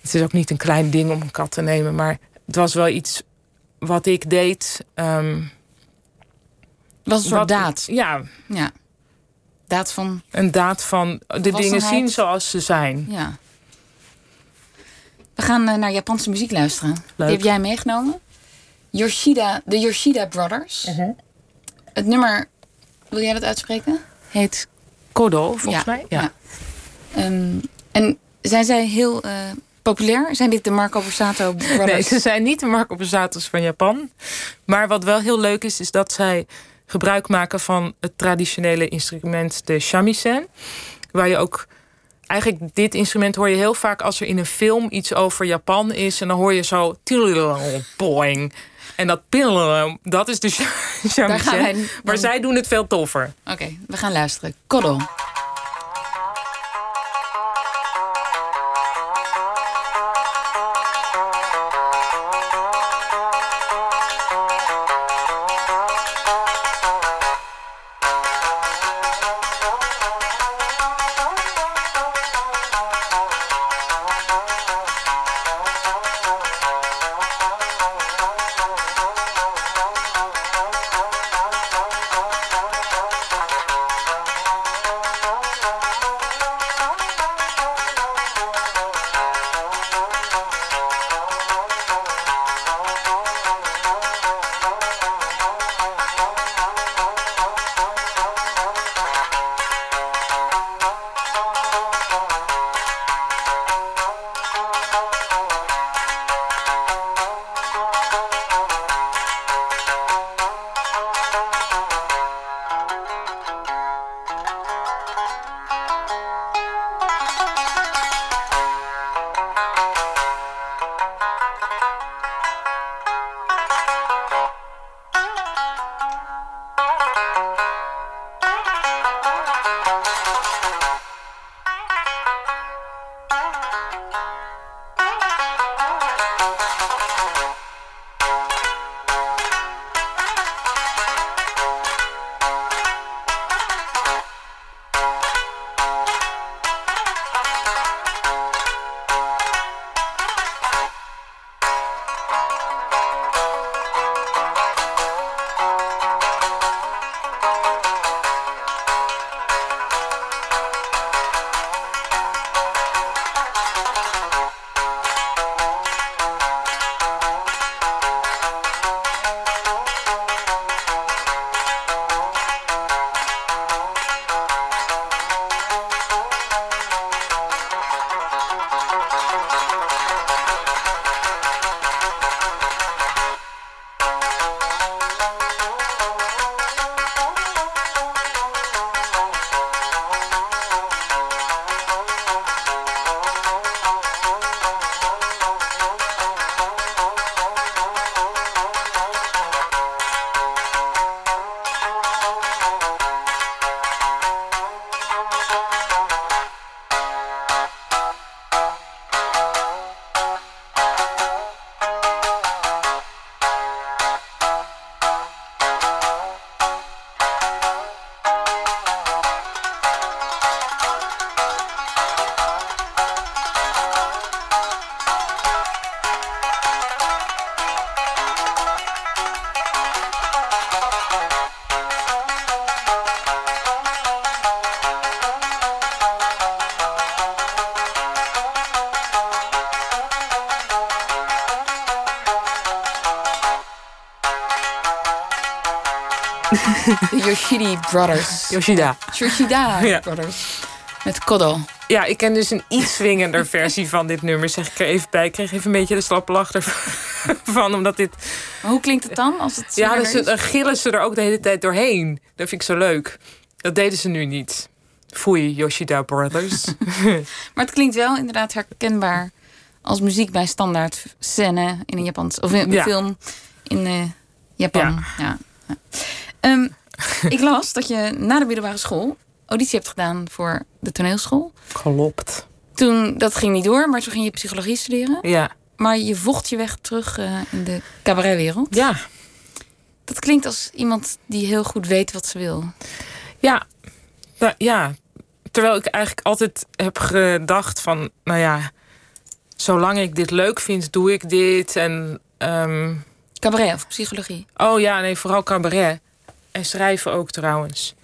het is ook niet een klein ding om een kat te nemen. Maar het was wel iets wat ik deed. Het was een soort wat- daad. Ja, Ja. Daad van, een daad van de dingen zien zoals ze zijn. ja. We gaan eh, naar Japanse muziek luisteren. Die heb jij meegenomen. Yoshida, de Yoshida Brothers. Mhm. Het nummer, wil jij dat uitspreken? Heet Kodo, volgens ja. mij. Ja. Ehm, en zijn zij heel eh, populair? Zijn dit de Marco Borsato Brothers? Nee, ze zijn niet de Marco Borsatos van Japan. Maar wat wel heel leuk is, is dat zij gebruik maken van het traditionele instrument, de shamisen. Waar je ook. Eigenlijk, dit instrument hoor je heel vaak als er in een film iets over Japan is. En dan hoor je zo. Boing. En dat pillen, dat is de shamisen. wij Maar zij doen het veel toffer. Oké, we gaan luisteren. Kodo.「De Yoshidi Brothers. Yoshida. Yoshida Ja. Brothers. Met Kodo. Ja, ik ken dus een iets swingender versie van dit nummer. Zeg ik er even bij. Ik kreeg even een beetje de slappe lach ervan. Omdat dit... Maar hoe klinkt het dan als het Ja, dus dan gillen ze er ook de hele tijd doorheen. Dat vind ik zo leuk. Dat deden ze nu niet. Foei, Yoshida Brothers. Maar het klinkt wel inderdaad herkenbaar als muziek bij standaard scène in een Japans of in een Ja. film in eh, Japan. Ja. Ja. Ehm, ik las dat je na de middelbare school auditie hebt gedaan voor de toneelschool. Klopt. Toen dat ging niet door, maar toen ging je psychologie studeren. Ja. Maar je vocht je weg terug eh, in de cabaretwereld. Ja. Dat klinkt als iemand die heel goed weet wat ze wil. Ja. Nou, ja. Terwijl ik eigenlijk altijd heb gedacht van... Nou ja, zolang ik dit leuk vind, doe ik dit. En... ehm, Cabaret of psychologie? Oh ja, nee, vooral cabaret. En schrijven ook trouwens.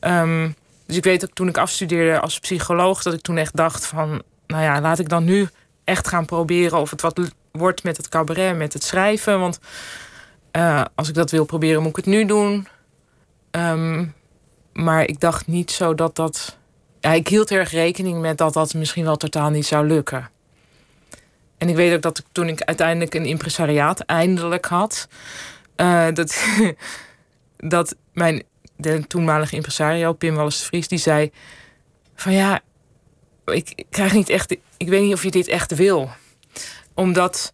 Ehm, dus ik weet ook toen ik afstudeerde als psycholoog... dat ik toen echt dacht van... nou ja, laat ik dan nu echt gaan proberen... of het wat wordt met het cabaret, met het schrijven. Want eh, als ik dat wil proberen, moet ik het nu doen. Ehm, maar ik dacht niet zo dat dat... Ja, ik hield erg rekening met dat dat misschien wel totaal niet zou lukken. En ik weet ook dat ik, toen ik uiteindelijk een impresariaat eindelijk had... eh, dat, dat mijn de toenmalige impresario, Pim Wallis Vries, die zei... van ja, ik, ik krijg niet echt... Ik weet niet of je dit echt wil. Omdat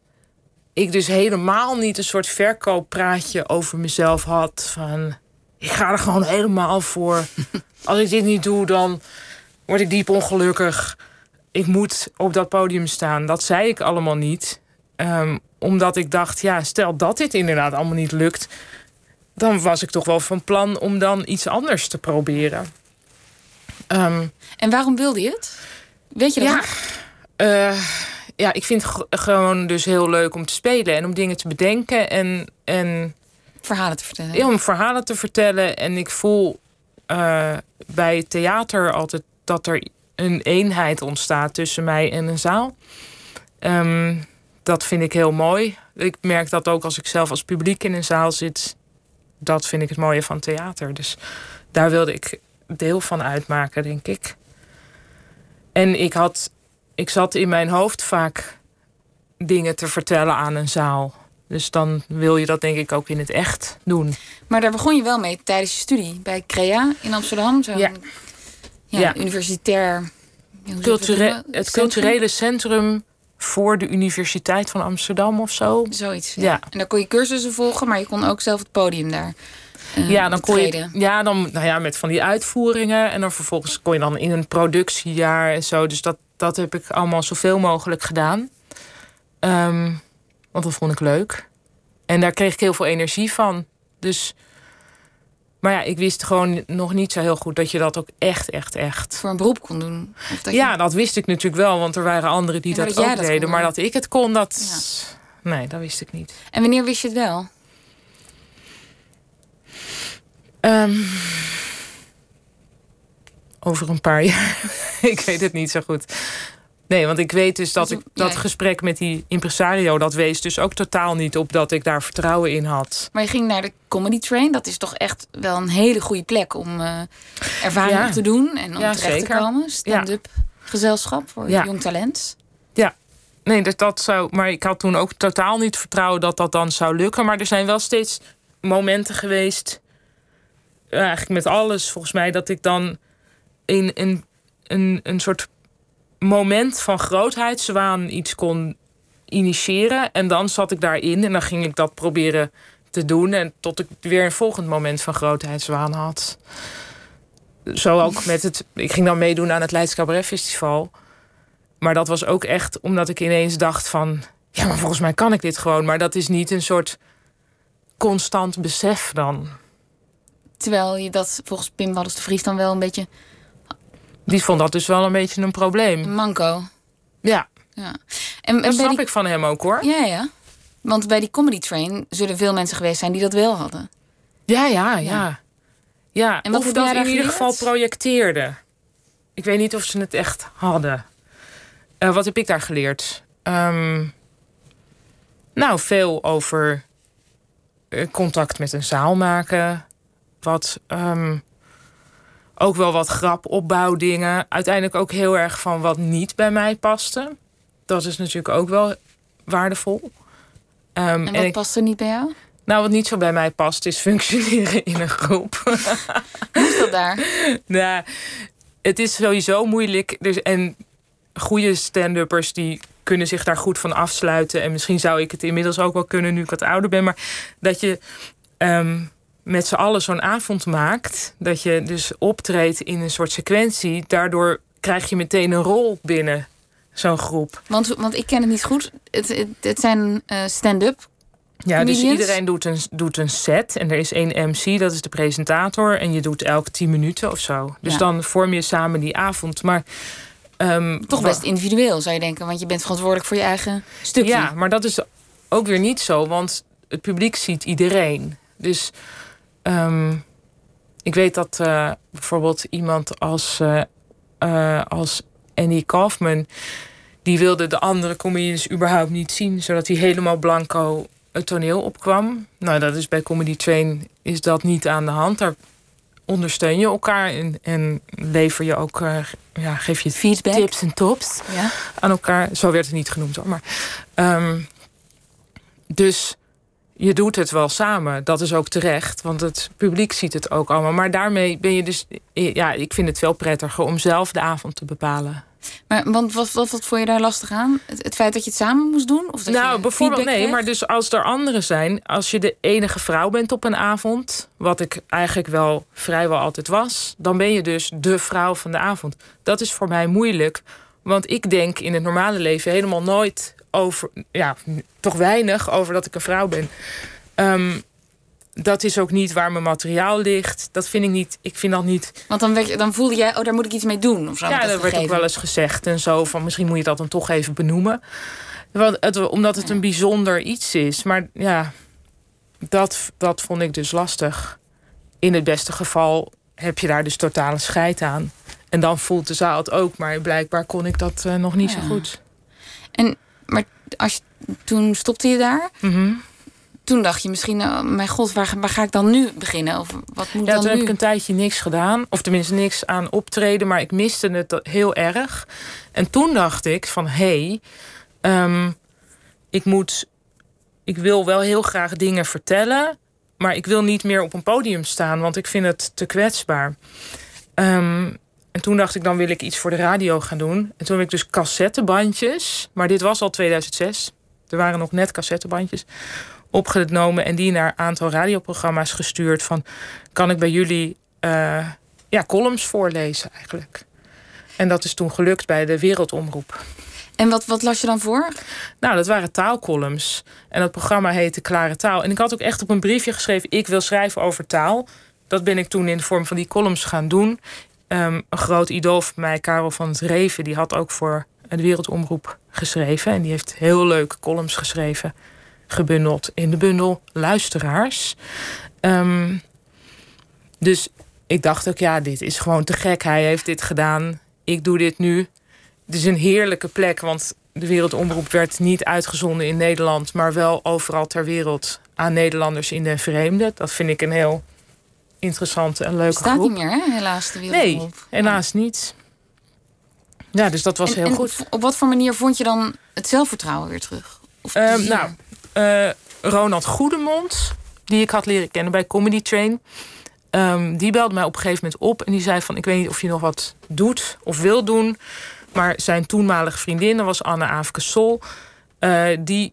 ik dus helemaal niet een soort verkooppraatje over mezelf had. Van, ik ga er gewoon helemaal voor. Als ik dit niet doe, dan word ik diep ongelukkig. Ik moet op dat podium staan. Dat zei ik allemaal niet. Ehm, omdat ik dacht, ja, stel dat dit inderdaad allemaal niet lukt... dan was ik toch wel van plan om dan iets anders te proberen. Ehm, En waarom wilde je het? Weet je dat ja, eh, ja, ik vind het gewoon dus heel leuk om te spelen en om dingen te bedenken en, en Verhalen te vertellen. ja, om verhalen te vertellen. En ik voel eh, bij theater altijd dat er een eenheid ontstaat tussen mij en een zaal. Ehm, dat vind ik heel mooi. Ik merk dat ook als ik zelf als publiek in een zaal zit. Dat vind ik het mooie van theater. Dus daar wilde ik deel van uitmaken, denk ik. En ik had, ik zat in mijn hoofd vaak dingen te vertellen aan een zaal. Dus dan wil je dat denk ik ook in het echt doen. Maar daar begon je wel mee tijdens je studie bij CREA in Amsterdam. Zo'n Ja. ja. Ja. universitair. hoe zeg je dat Culture- noemen? het culturele centrum voor de Universiteit van Amsterdam of zo. Zoiets. Ja. Ja. En daar kon je cursussen volgen, maar je kon ook zelf het podium daar. eh, Ja, dan kon je, ja, dan, nou ja, met van die uitvoeringen. En dan vervolgens kon je dan in een productiejaar en zo. Dus dat, dat heb ik allemaal zoveel mogelijk gedaan. Ehm, want dat vond ik leuk. En daar kreeg ik heel veel energie van. Dus, maar ja, ik wist gewoon nog niet zo heel goed dat je dat ook echt, echt, echt. Voor een beroep kon doen. Of dat Ja, je- dat wist ik natuurlijk wel, want er waren anderen die Ja, dat, ook dat deden. maar dat ik het kon, dat. Nee, dat wist ik niet. En wanneer wist je het wel? Ehm, over een paar jaar. ik weet het niet zo goed. Nee, want ik weet dus dat ik dat ja. gesprek met die impresario, dat wees dus ook totaal niet op dat ik daar vertrouwen in had. Maar je ging naar de Comedy Train. Dat is toch echt wel een hele goede plek om eh, ervaring Ja. op te doen. En om Ja, terecht zeker. te komen. Stand-up gezelschap voor Ja. jong talent. Nee, dus dat zou. Maar ik had toen ook totaal niet vertrouwen dat dat dan zou lukken. Maar er zijn wel steeds momenten geweest. eh, Eigenlijk met alles, volgens mij, dat ik dan in een, een, een soort moment van grootheidswaan iets kon initiëren. En dan zat ik daarin en dan ging ik dat proberen te doen. En tot ik weer een volgend moment van grootheidswaan had. Zo ook met het. Ik ging dan meedoen aan het Leids Cabaret Festival. Maar dat was ook echt omdat ik ineens dacht van... ja, maar volgens mij kan ik dit gewoon. Maar dat is niet een soort constant besef dan. Terwijl je dat volgens Pim Wallis de Vries dan wel een beetje Die vond dat dus wel een beetje een probleem. manco. Ja, Ja. En, en dat snap die, ik van hem ook hoor. Ja, ja. Want bij die Comedy Train zullen veel mensen geweest zijn die dat wel hadden. Ja, ja, ja. Ja, En wat of dat in ieder geval projecteerde. Ik weet niet of ze het echt hadden. Eh, wat heb ik daar geleerd? Ehm, nou, veel over eh, contact met een zaal maken. wat ehm, ook wel wat grap opbouwdingen. Uiteindelijk ook heel erg van wat niet bij mij paste. Dat is natuurlijk ook wel waardevol. Um, en wat ik, past er niet bij jou? Nou, wat niet zo bij mij past, is functioneren in een groep. Hoe is dat daar? nou, het is sowieso moeilijk. Dus, en goede stand-uppers die kunnen zich daar goed van afsluiten. En misschien zou ik het inmiddels ook wel kunnen nu ik wat ouder ben. Maar dat je ehm, met z'n allen zo'n avond maakt. Dat je dus optreedt in een soort sequentie. Daardoor krijg je meteen een rol binnen zo'n groep. Want, want ik ken het niet goed. Het, het, zijn uh, stand-up ja, dus iedereen doet een, doet een set en er is één MC, dat is de presentator. En je doet elke tien minuten of zo. Dus dan vorm je samen die avond. Maar um, toch best individueel zou je denken, want je bent verantwoordelijk voor je eigen stukje. Ja, maar dat is ook weer niet zo, want het publiek ziet iedereen. Dus um, ik weet dat uh, bijvoorbeeld iemand als, uh, uh, als Annie Kaufman. Die wilde de andere comedians überhaupt niet zien, zodat hij helemaal blanco het toneel opkwam. Nou, dat is bij Comedy Train is dat niet aan de hand. Daar ondersteun je elkaar en, en lever je ook, uh, ja, geef je Feedback. tips en tops ja. aan elkaar. Zo werd het niet genoemd hoor. Maar, um, dus je doet het wel samen. Dat is ook terecht, want het publiek ziet het ook allemaal. Maar daarmee ben je dus, ja, ik vind het veel prettiger om zelf de avond te bepalen. Maar want wat, wat, wat vond je daar lastig aan? Het, het, feit dat je het samen moest doen? Of dat nou, bijvoorbeeld nee, maar dus als er anderen zijn, als je de enige vrouw bent op een avond, wat ik eigenlijk wel vrijwel altijd was, dan ben je dus de vrouw van de avond. Dat is voor mij moeilijk, want ik denk in het normale leven helemaal nooit over, ja, toch weinig over dat ik een vrouw ben. Um, dat is ook niet waar mijn materiaal ligt. Dat vind ik niet. Ik vind dat niet. Want dan, werd, dan voelde jij, oh, daar moet ik iets mee doen. Of zo, ja, dat werd ook wel eens gezegd en zo. Van misschien moet je dat dan toch even benoemen. Want het, omdat het een bijzonder iets is. Maar ja, dat, dat vond ik dus lastig. In het beste geval heb je daar dus totale scheid aan. En dan voelt de zaal het ook. Maar blijkbaar kon ik dat uh, nog niet zo goed. En maar als je, toen stopte je daar. Mm toen dacht je misschien, oh, mijn god, waar, waar, ga ik dan nu beginnen? Of wat moet ja, dan toen nu? heb ik een tijdje niks gedaan. Of tenminste niks aan optreden. Maar ik miste het heel erg. En toen dacht ik van, hé, hey, ehm, ik moet... Ik wil wel heel graag dingen vertellen. Maar ik wil niet meer op een podium staan. Want ik vind het te kwetsbaar. Um, en toen dacht ik, dan wil ik iets voor de radio gaan doen. En toen heb ik dus cassettebandjes. Maar dit was al 2006. Er waren nog net cassettebandjes opgenomen en die naar een aantal radioprogramma's gestuurd van kan ik bij jullie uh, ja, columns voorlezen eigenlijk. En dat is toen gelukt bij de Wereldomroep. En wat, wat las je dan voor? Nou, dat waren taalcolumns. En dat programma heette Klare Taal. En ik had ook echt op een briefje geschreven: ik wil schrijven over taal. Dat ben ik toen in de vorm van die columns gaan doen. Um, een groot idool van mij, Karel van het die had ook voor de Wereldomroep geschreven. En die heeft heel leuke columns geschreven gebundeld in de bundel Luisteraars. Um, dus ik dacht ook, ja, dit is gewoon te gek. Hij heeft dit gedaan. Ik doe dit nu. Het is een heerlijke plek, want de Wereldomroep werd niet uitgezonden in Nederland, maar wel overal ter wereld aan Nederlanders in den vreemde. Dat vind ik een heel interessante en leuke Staat groep. niet meer, hè? helaas, de. Nee, helaas niet. Ja, dus dat was en, heel en goed. Op wat voor manier vond je dan het zelfvertrouwen weer terug? Of um, nou, uh, Ronald Goedemond, die ik had leren kennen bij Comedy Train. Um, die belde mij op een gegeven moment op en die zei van... ik weet niet of je nog wat doet of wil doen... maar zijn toenmalige vriendin, dat was Anne Aafke Sol... Uh, die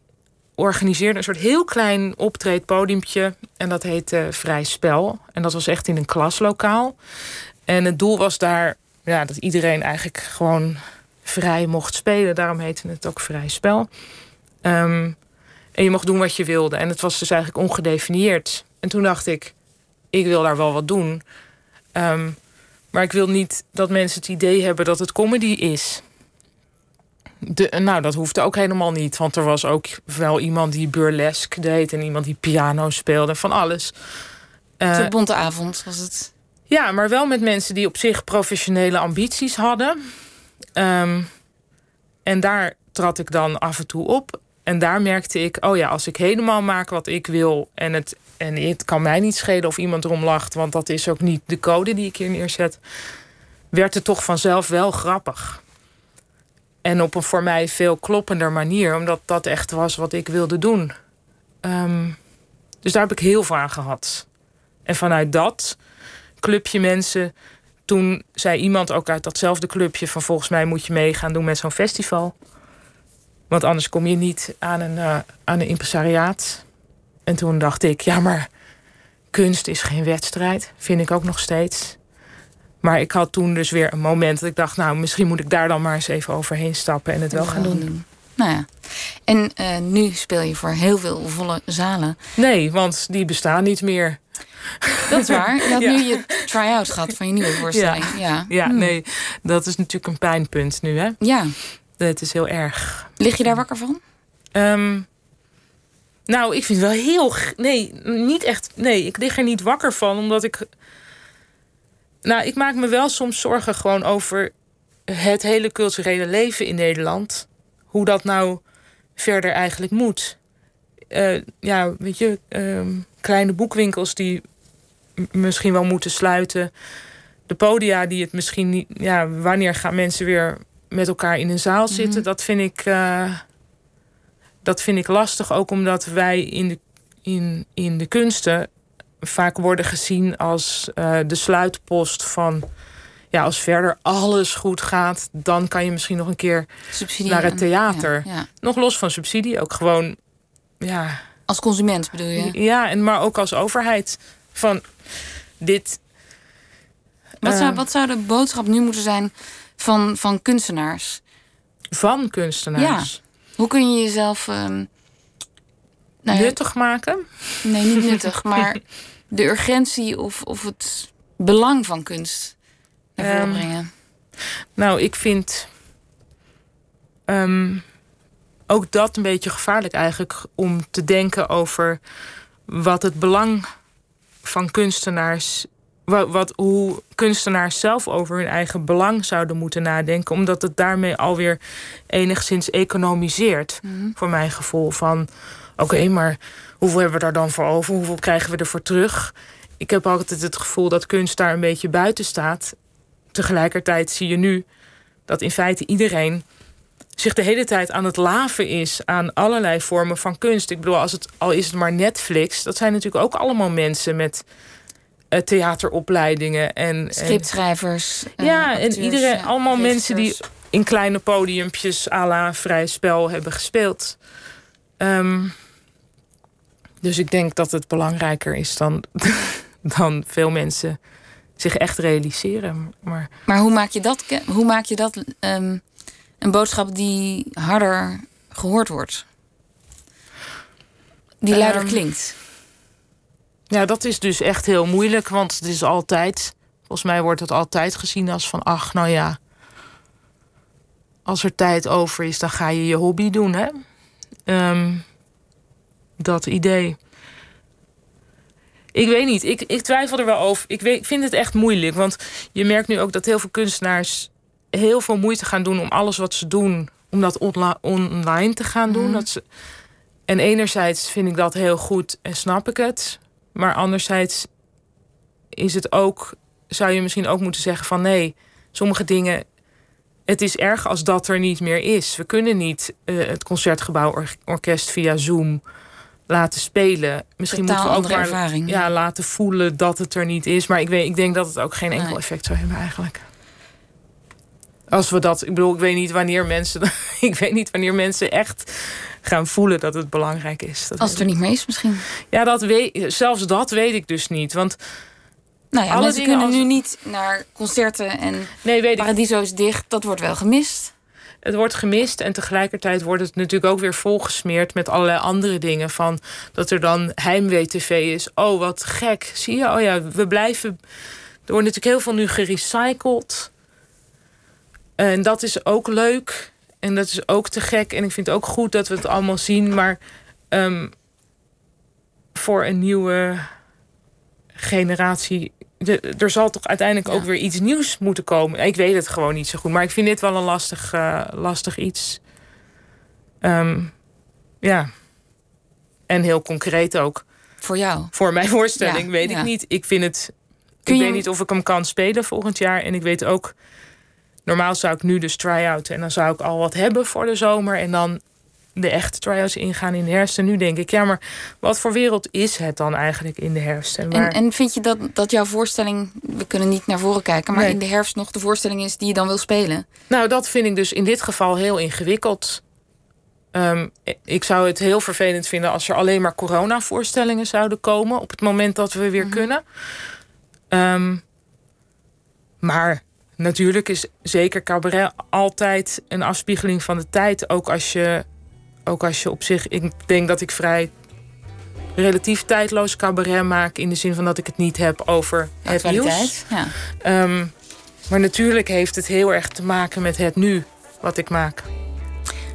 organiseerde een soort heel klein optreedpodiumpje... en dat heette Vrij Spel. En dat was echt in een klaslokaal. En het doel was daar ja, dat iedereen eigenlijk gewoon vrij mocht spelen. Daarom heette het ook Vrij Spel. Um, en je mocht doen wat je wilde. En het was dus eigenlijk ongedefinieerd. En toen dacht ik, ik wil daar wel wat doen. Um, maar ik wil niet dat mensen het idee hebben dat het comedy is. De, nou, dat hoefde ook helemaal niet. Want er was ook wel iemand die burlesque deed... en iemand die piano speelde, van alles. Uh, een bonte avond was het. Ja, maar wel met mensen die op zich professionele ambities hadden. Um, en daar trad ik dan af en toe op. En daar merkte ik, oh ja, als ik helemaal maak wat ik wil en het, en het kan mij niet schelen of iemand erom lacht, want dat is ook niet de code die ik hier neerzet, werd het toch vanzelf wel grappig. En op een voor mij veel kloppender manier, omdat dat echt was wat ik wilde doen. Ehm, dus daar heb ik heel veel aan gehad. En vanuit dat clubje mensen, toen zei iemand ook uit datzelfde clubje van volgens mij moet je mee gaan doen met zo'n festival. Want anders kom je niet aan een, uh, aan een impresariaat. En toen dacht ik, ja, maar kunst is geen wedstrijd. Vind ik ook nog steeds. Maar ik had toen dus weer een moment dat ik dacht, nou, misschien moet ik daar dan maar eens even overheen stappen en het wel gaan doen. Nou ja. En uh, nu speel je voor heel veel volle zalen. Nee, want die bestaan niet meer. Dat is waar. Je had nu je try-out gehad van je nieuwe voorstelling. Ja, ja. ja hmm. nee, dat is natuurlijk een pijnpunt nu, hè? Ja. Het is heel erg. Lig je daar wakker van? Um, nou, ik vind het wel heel. Nee, niet echt. Nee, ik lig er niet wakker van, omdat ik. Nou, ik maak me wel soms zorgen gewoon over het hele culturele leven in Nederland. Hoe dat nou verder eigenlijk moet. Uh, ja, weet je, uh, kleine boekwinkels die misschien wel moeten sluiten. De podia die het misschien niet. Ja, wanneer gaan mensen weer met elkaar in een zaal mhm. zitten? Dat vind ik. Uh, dat vind ik lastig, ook omdat wij in de, in, in de kunsten vaak worden gezien als uh, de sluitpost van. Ja, als verder alles goed gaat, dan kan je misschien nog een keer naar het theater. Ja, Nog los van subsidie, ook gewoon. Ja, als consument bedoel je? Ja, en maar ook als overheid. Van dit. Wat, zou, uh, wat zou de boodschap nu moeten zijn van, van kunstenaars? Van kunstenaars? Ja. Hoe kun je jezelf um, nou nuttig maken? Nee, niet nuttig, maar de urgentie of, of het belang van kunst naar voren um, brengen. Nou, ik vind um, ook dat een beetje gevaarlijk eigenlijk om te denken over wat het belang van kunstenaars wat, wat, hoe kunstenaars zelf over hun eigen belang zouden moeten nadenken. Omdat het daarmee alweer enigszins economiseert. Mhm. Voor mijn gevoel van oké, maar hoeveel hebben we daar dan voor over? Hoeveel krijgen we ervoor terug? Ik heb altijd het gevoel dat kunst daar een beetje buiten staat. Tegelijkertijd zie je nu dat in feite iedereen zich de hele tijd aan het laven is aan allerlei vormen van kunst. Ik bedoel, als het al is het maar Netflix, dat zijn natuurlijk ook allemaal mensen met uh, theateropleidingen en scriptschrijvers. Ja, en iedereen, allemaal mensen die in kleine podiumpjes à la vrij spel hebben gespeeld. Um, dus ik denk dat het belangrijker is dan, dan veel mensen zich echt realiseren. Maar, maar hoe maak je dat, hoe maak je dat um, een boodschap die harder gehoord wordt? Die luider um, klinkt. Ja, dat is dus echt heel moeilijk, want het is altijd, volgens mij wordt het altijd gezien als van, ach, nou ja, als er tijd over is, dan ga je je hobby doen, hè? Um, dat idee. Ik weet niet, ik, ik twijfel er wel over. Ik, weet, vind het echt moeilijk, want je merkt nu ook dat heel veel kunstenaars heel veel moeite gaan doen om alles wat ze doen, om dat online te gaan doen. Mm. Dat ze, en enerzijds vind ik dat heel goed en snap ik het. Maar anderzijds is het ook, zou je misschien ook moeten zeggen van nee, sommige dingen. Het is erg als dat er niet meer is. We kunnen niet uh, het concertgebouworkest via Zoom laten spelen. Misschien Totaal moeten we ook maar ervaring. Ja, laten voelen dat het er niet is. Maar ik, weet, ik denk dat het ook geen enkel nee. effect zou hebben eigenlijk. Als we dat, ik bedoel, ik weet niet wanneer mensen, ik weet niet wanneer mensen echt gaan voelen dat het belangrijk is. Dat Als het er niet meer is misschien. Ja, dat weet, zelfs dat weet ik dus niet. Want nou ja, mensen kunnen als... nu niet naar concerten en nee, weet Paradiso is dicht. Dat wordt wel gemist. Het wordt gemist en tegelijkertijd wordt het natuurlijk ook weer volgesmeerd met allerlei andere dingen. Van dat er dan heimwee tv is. Oh, wat gek. Zie je? Oh ja, we blijven. Er wordt natuurlijk heel veel nu gerecycled. En dat is ook leuk. En dat is ook te gek. En ik vind het ook goed dat we het allemaal zien. Maar um, voor een nieuwe generatie. De, er zal toch uiteindelijk ja. ook weer iets nieuws moeten komen. Ik weet het gewoon niet zo goed. Maar ik vind dit wel een lastig, uh, lastig iets. Um, ja. En heel concreet ook. Voor jou? Voor mijn voorstelling, weet ik niet. Ik vind het. Kun ik weet niet of ik hem kan spelen volgend jaar. En ik weet ook. Normaal zou ik nu dus try-out. En dan zou ik al wat hebben voor de zomer. En dan de echte try-outs ingaan in de herfst. En nu denk ik, ja, maar wat voor wereld is het dan eigenlijk in de herfst? En, waar... en, vind je dat, dat jouw voorstelling, we kunnen niet naar voren kijken, maar in de herfst nog de voorstelling is die je dan wil spelen? Nou, dat vind ik dus in dit geval heel ingewikkeld. Ehm, ik zou het heel vervelend vinden als er alleen maar corona-voorstellingen zouden komen op het moment dat we weer mhm. kunnen. Ehm, maar natuurlijk is zeker cabaret altijd een afspiegeling van de tijd. Ook als je, ook als je op zich. Ik denk dat ik vrij relatief tijdloos cabaret maak. In de zin van dat ik het niet heb over het nieuws. Ja. Ehm, maar natuurlijk heeft het heel erg te maken met het nu wat ik maak.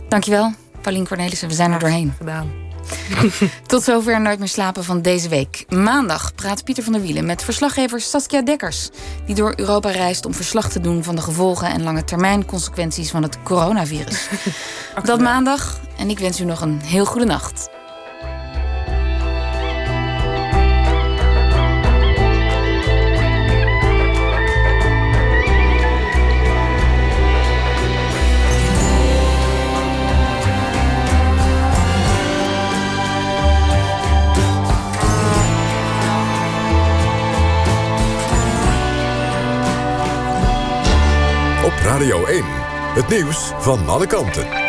Dankjewel. Paulien Cornelissen, we zijn er doorheen. Gedaan. Tot zover Nooit meer slapen van deze week. Maandag praat Pieter van der Wielen met verslaggever Saskia Dekkers... die door Europa reist om verslag te doen van de gevolgen... en lange termijn consequenties van het coronavirus. Dat maandag en ik wens u nog een heel goede nacht. Radio 1. Het nieuws van alle kanten.